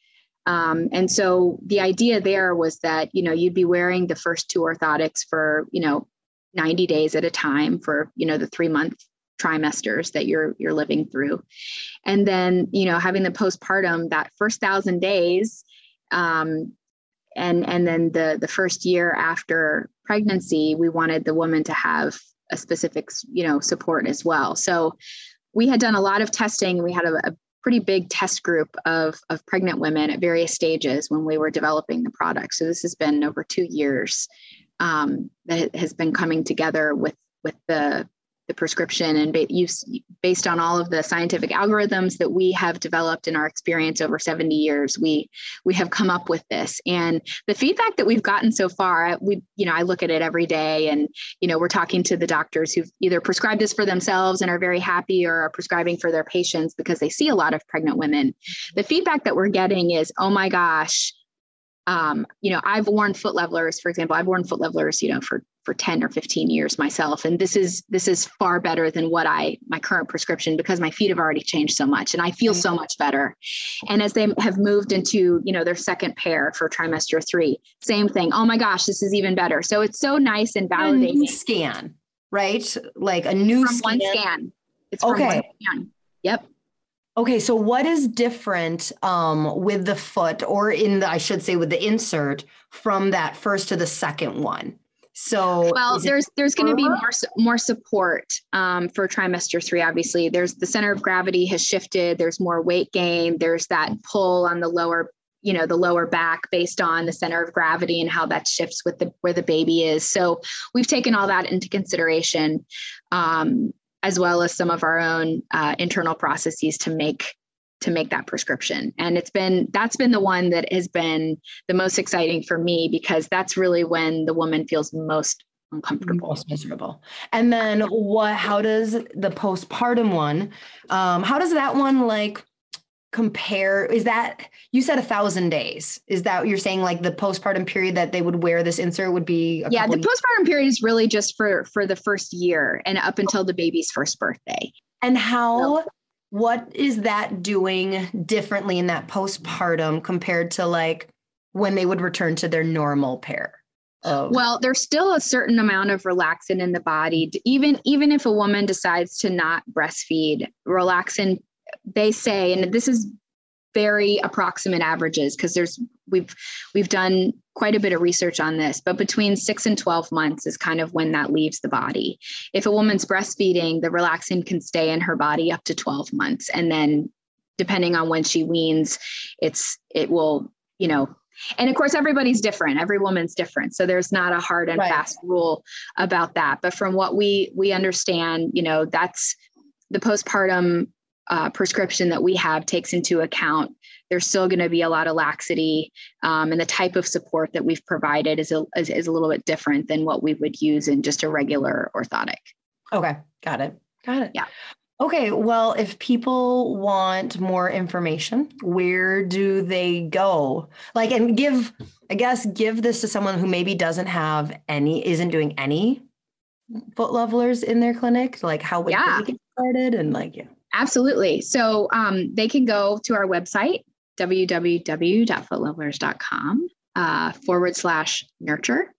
Um, and so the idea there was that you know you'd be wearing the first two orthotics for you know 90 days at a time for you know the three month trimesters that you're you're living through and then you know having the postpartum that first thousand days um, and and then the the first year after pregnancy we wanted the woman to have a specific you know support as well. So we had done a lot of testing. We had a, a pretty big test group of of pregnant women at various stages when we were developing the product. So this has been over two years um, that has been coming together with with the the prescription and based on all of the scientific algorithms that we have developed in our experience over 70 years we we have come up with this. And the feedback that we've gotten so far we you know i look at it every day and you know we're talking to the doctors who've either prescribed this for themselves and are very happy or are prescribing for their patients because they see a lot of pregnant women. The feedback that we're getting is oh my gosh um, you know i've worn foot levelers for example i've worn foot levelers you know for for 10 or 15 years myself. And this is this is far better than what i my current prescription because my feet have already changed so much and i feel so much better. And as they have moved into you know their second pair for trimester three same thing. Oh my gosh this is even better. So it's so nice and validating. scan right? Like a new from scan. one scan. it's Okay. from one scan. Yep. Okay, so what is different um, with the foot, or in the, I should say, with the insert from that first to the second one? So, well there's there's going to be more more support um, for trimester three obviously. There's the center of gravity has shifted. There's more weight gain. There's that pull on the lower you know the lower back based on the center of gravity and how that shifts with the where the baby is. So we've taken all that into consideration um, as well as some of our own uh, internal processes to make to make that prescription and it's been that's been the one that has been the most exciting for me because that's really when the woman feels most uncomfortable. most miserable. And then what? How does the postpartum one? Um, how does that one like compare? Is that you said a thousand days? Is that you're saying? Like the postpartum period that they would wear this insert would be? A Yeah, the postpartum period is really just for for the first year and up until the baby's first birthday. And how, what is that doing differently in that postpartum compared to like when they would return to their normal pair? Of, Well, there's still a certain amount of relaxin in the body. Even even if a woman decides to not breastfeed, relaxin they say and this is very approximate averages because there's we've we've done quite a bit of research on this but between 6 and 12 months is kind of when that leaves the body. If a woman's breastfeeding the relaxin can stay in her body up to 12 months and then depending on when she weans it's it will you know and of course everybody's different. Every woman's different. So there's not a hard and Right. fast rule about that. But from what we we understand you know that's the postpartum uh, prescription that we have takes into account there's still going to be a lot of laxity um, and the type of support that we've provided is a, is, is a little bit different than what we would use in just a regular orthotic okay, got it. Got it. Yeah. Okay, well, if people want more information, where do they go? Like, and give, I guess, give this to someone who maybe doesn't have any, isn't doing any foot levelers in their clinic. Like, how would Yeah. they get started? And like, yeah. Absolutely. So um, they can go to our website, www.footlevelers.com uh, forward slash nurture.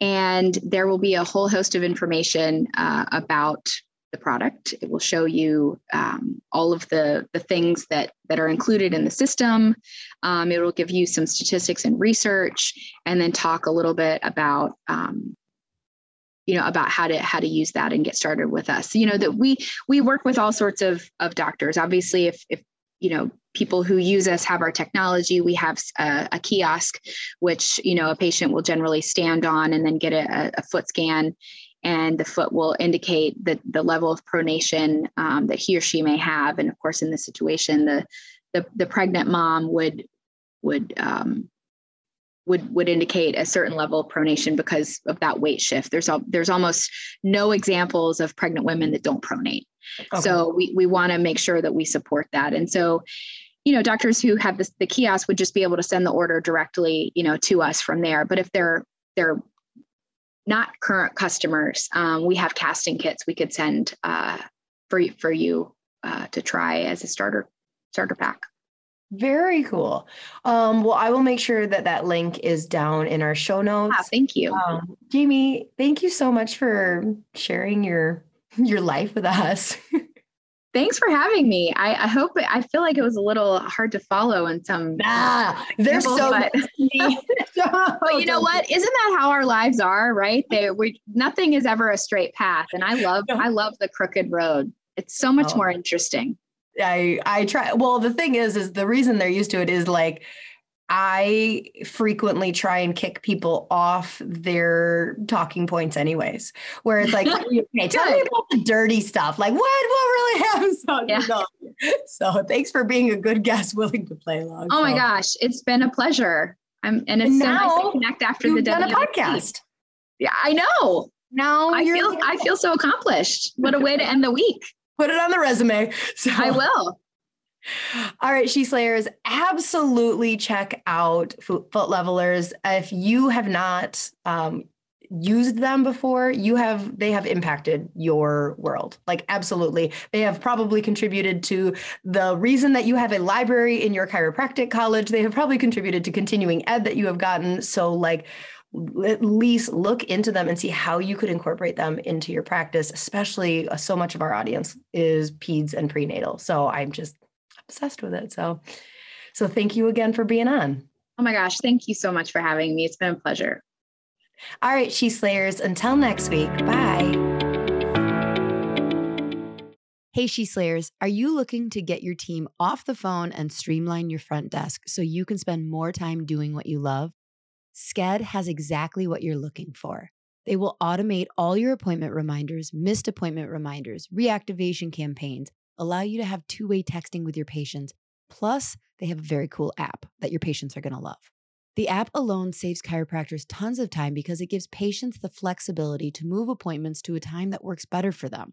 And there will be a whole host of information uh, about the product. It will show you um, all of the, the things that, that are included in the system. Um, it will give you some statistics and research, and then talk a little bit about um, you know about how to how to use that and get started with us. You know that we we work with all sorts of of doctors. Obviously if if you know people who use us have our technology we have a, a kiosk which you know a patient will generally stand on and then get a, a foot scan and the foot will indicate the, the level of pronation um, that he or she may have. And of course in this situation the the, the pregnant mom would would um, would would indicate a certain level of pronation because of that weight shift. There's al- there's almost no examples of pregnant women that don't pronate. Okay. So we we want to make sure that we support that. And so, you know, doctors who have this, the kiosk would just be able to send the order directly, you know, to us from there. But if they're they're not current customers, um, we have casting kits we could send uh, for for you uh, to try as a starter starter pack. Very cool. Um, well, I will make sure that that link is down in our show notes. Ah, thank you. Um, Jamie, thank you so much for sharing your your life with us. Thanks for having me. I, I hope I feel like it was a little hard to follow in some. ah, they're so. but, but you know what? Isn't that how our lives are? Right? They we nothing is ever a straight path, and I love I love the crooked road. It's so much Oh. more interesting. I I try. Well, the thing is, is the reason they're used to it is like I frequently try and kick people off their talking points, anyways. Where it's like, okay, tell me about the dirty stuff. Like, what? What really happens? on Yeah. So, thanks for being a good guest, willing to play along. Oh my gosh, it's been a pleasure. I'm and it's And so nice to connect after the done a podcast. Yeah, I know. Now I you're feel I feel so accomplished. What a way to end the week. Put it on the resume. So I will. All right, She Slayers, absolutely check out Foot, Foot Levelers. If you have not, um, used them before, you have they have impacted your world. Like absolutely. They have probably contributed to the reason that you have a library in your chiropractic college. They have probably contributed to continuing ed that you have gotten. So like at least look into them and see how you could incorporate them into your practice, especially uh, so much of our audience is peds and prenatal. So I'm just obsessed with it. So so thank you again for being on. Oh my gosh, thank you so much for having me. It's been a pleasure. All right, She Slayers, until next week, bye. Hey, She Slayers, are you looking to get your team off the phone and streamline your front desk so you can spend more time doing what you love? Sked has exactly what you're looking for. They will automate all your appointment reminders, missed appointment reminders, reactivation campaigns, allow you to have two way texting with your patients. Plus, they have a very cool app that your patients are going to love. The app alone saves chiropractors tons of time because it gives patients the flexibility to move appointments to a time that works better for them.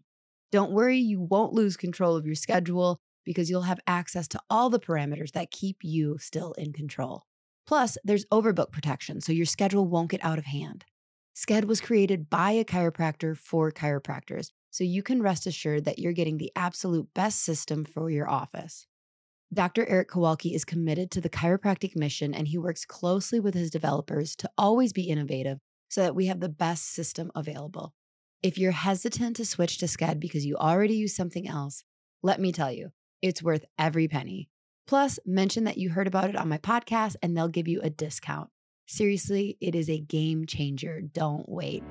Don't worry, you won't lose control of your schedule because you'll have access to all the parameters that keep you still in control. Plus, there's overbook protection, so your schedule won't get out of hand. Sked was created by a chiropractor for chiropractors, so you can rest assured that you're getting the absolute best system for your office. Dr. Eric Kowalke is committed to the chiropractic mission and he works closely with his developers to always be innovative so that we have the best system available. If you're hesitant to switch to Sked because you already use something else, let me tell you, it's worth every penny. Plus, mention that you heard about it on my podcast and they'll give you a discount. Seriously, it is a game changer. Don't wait.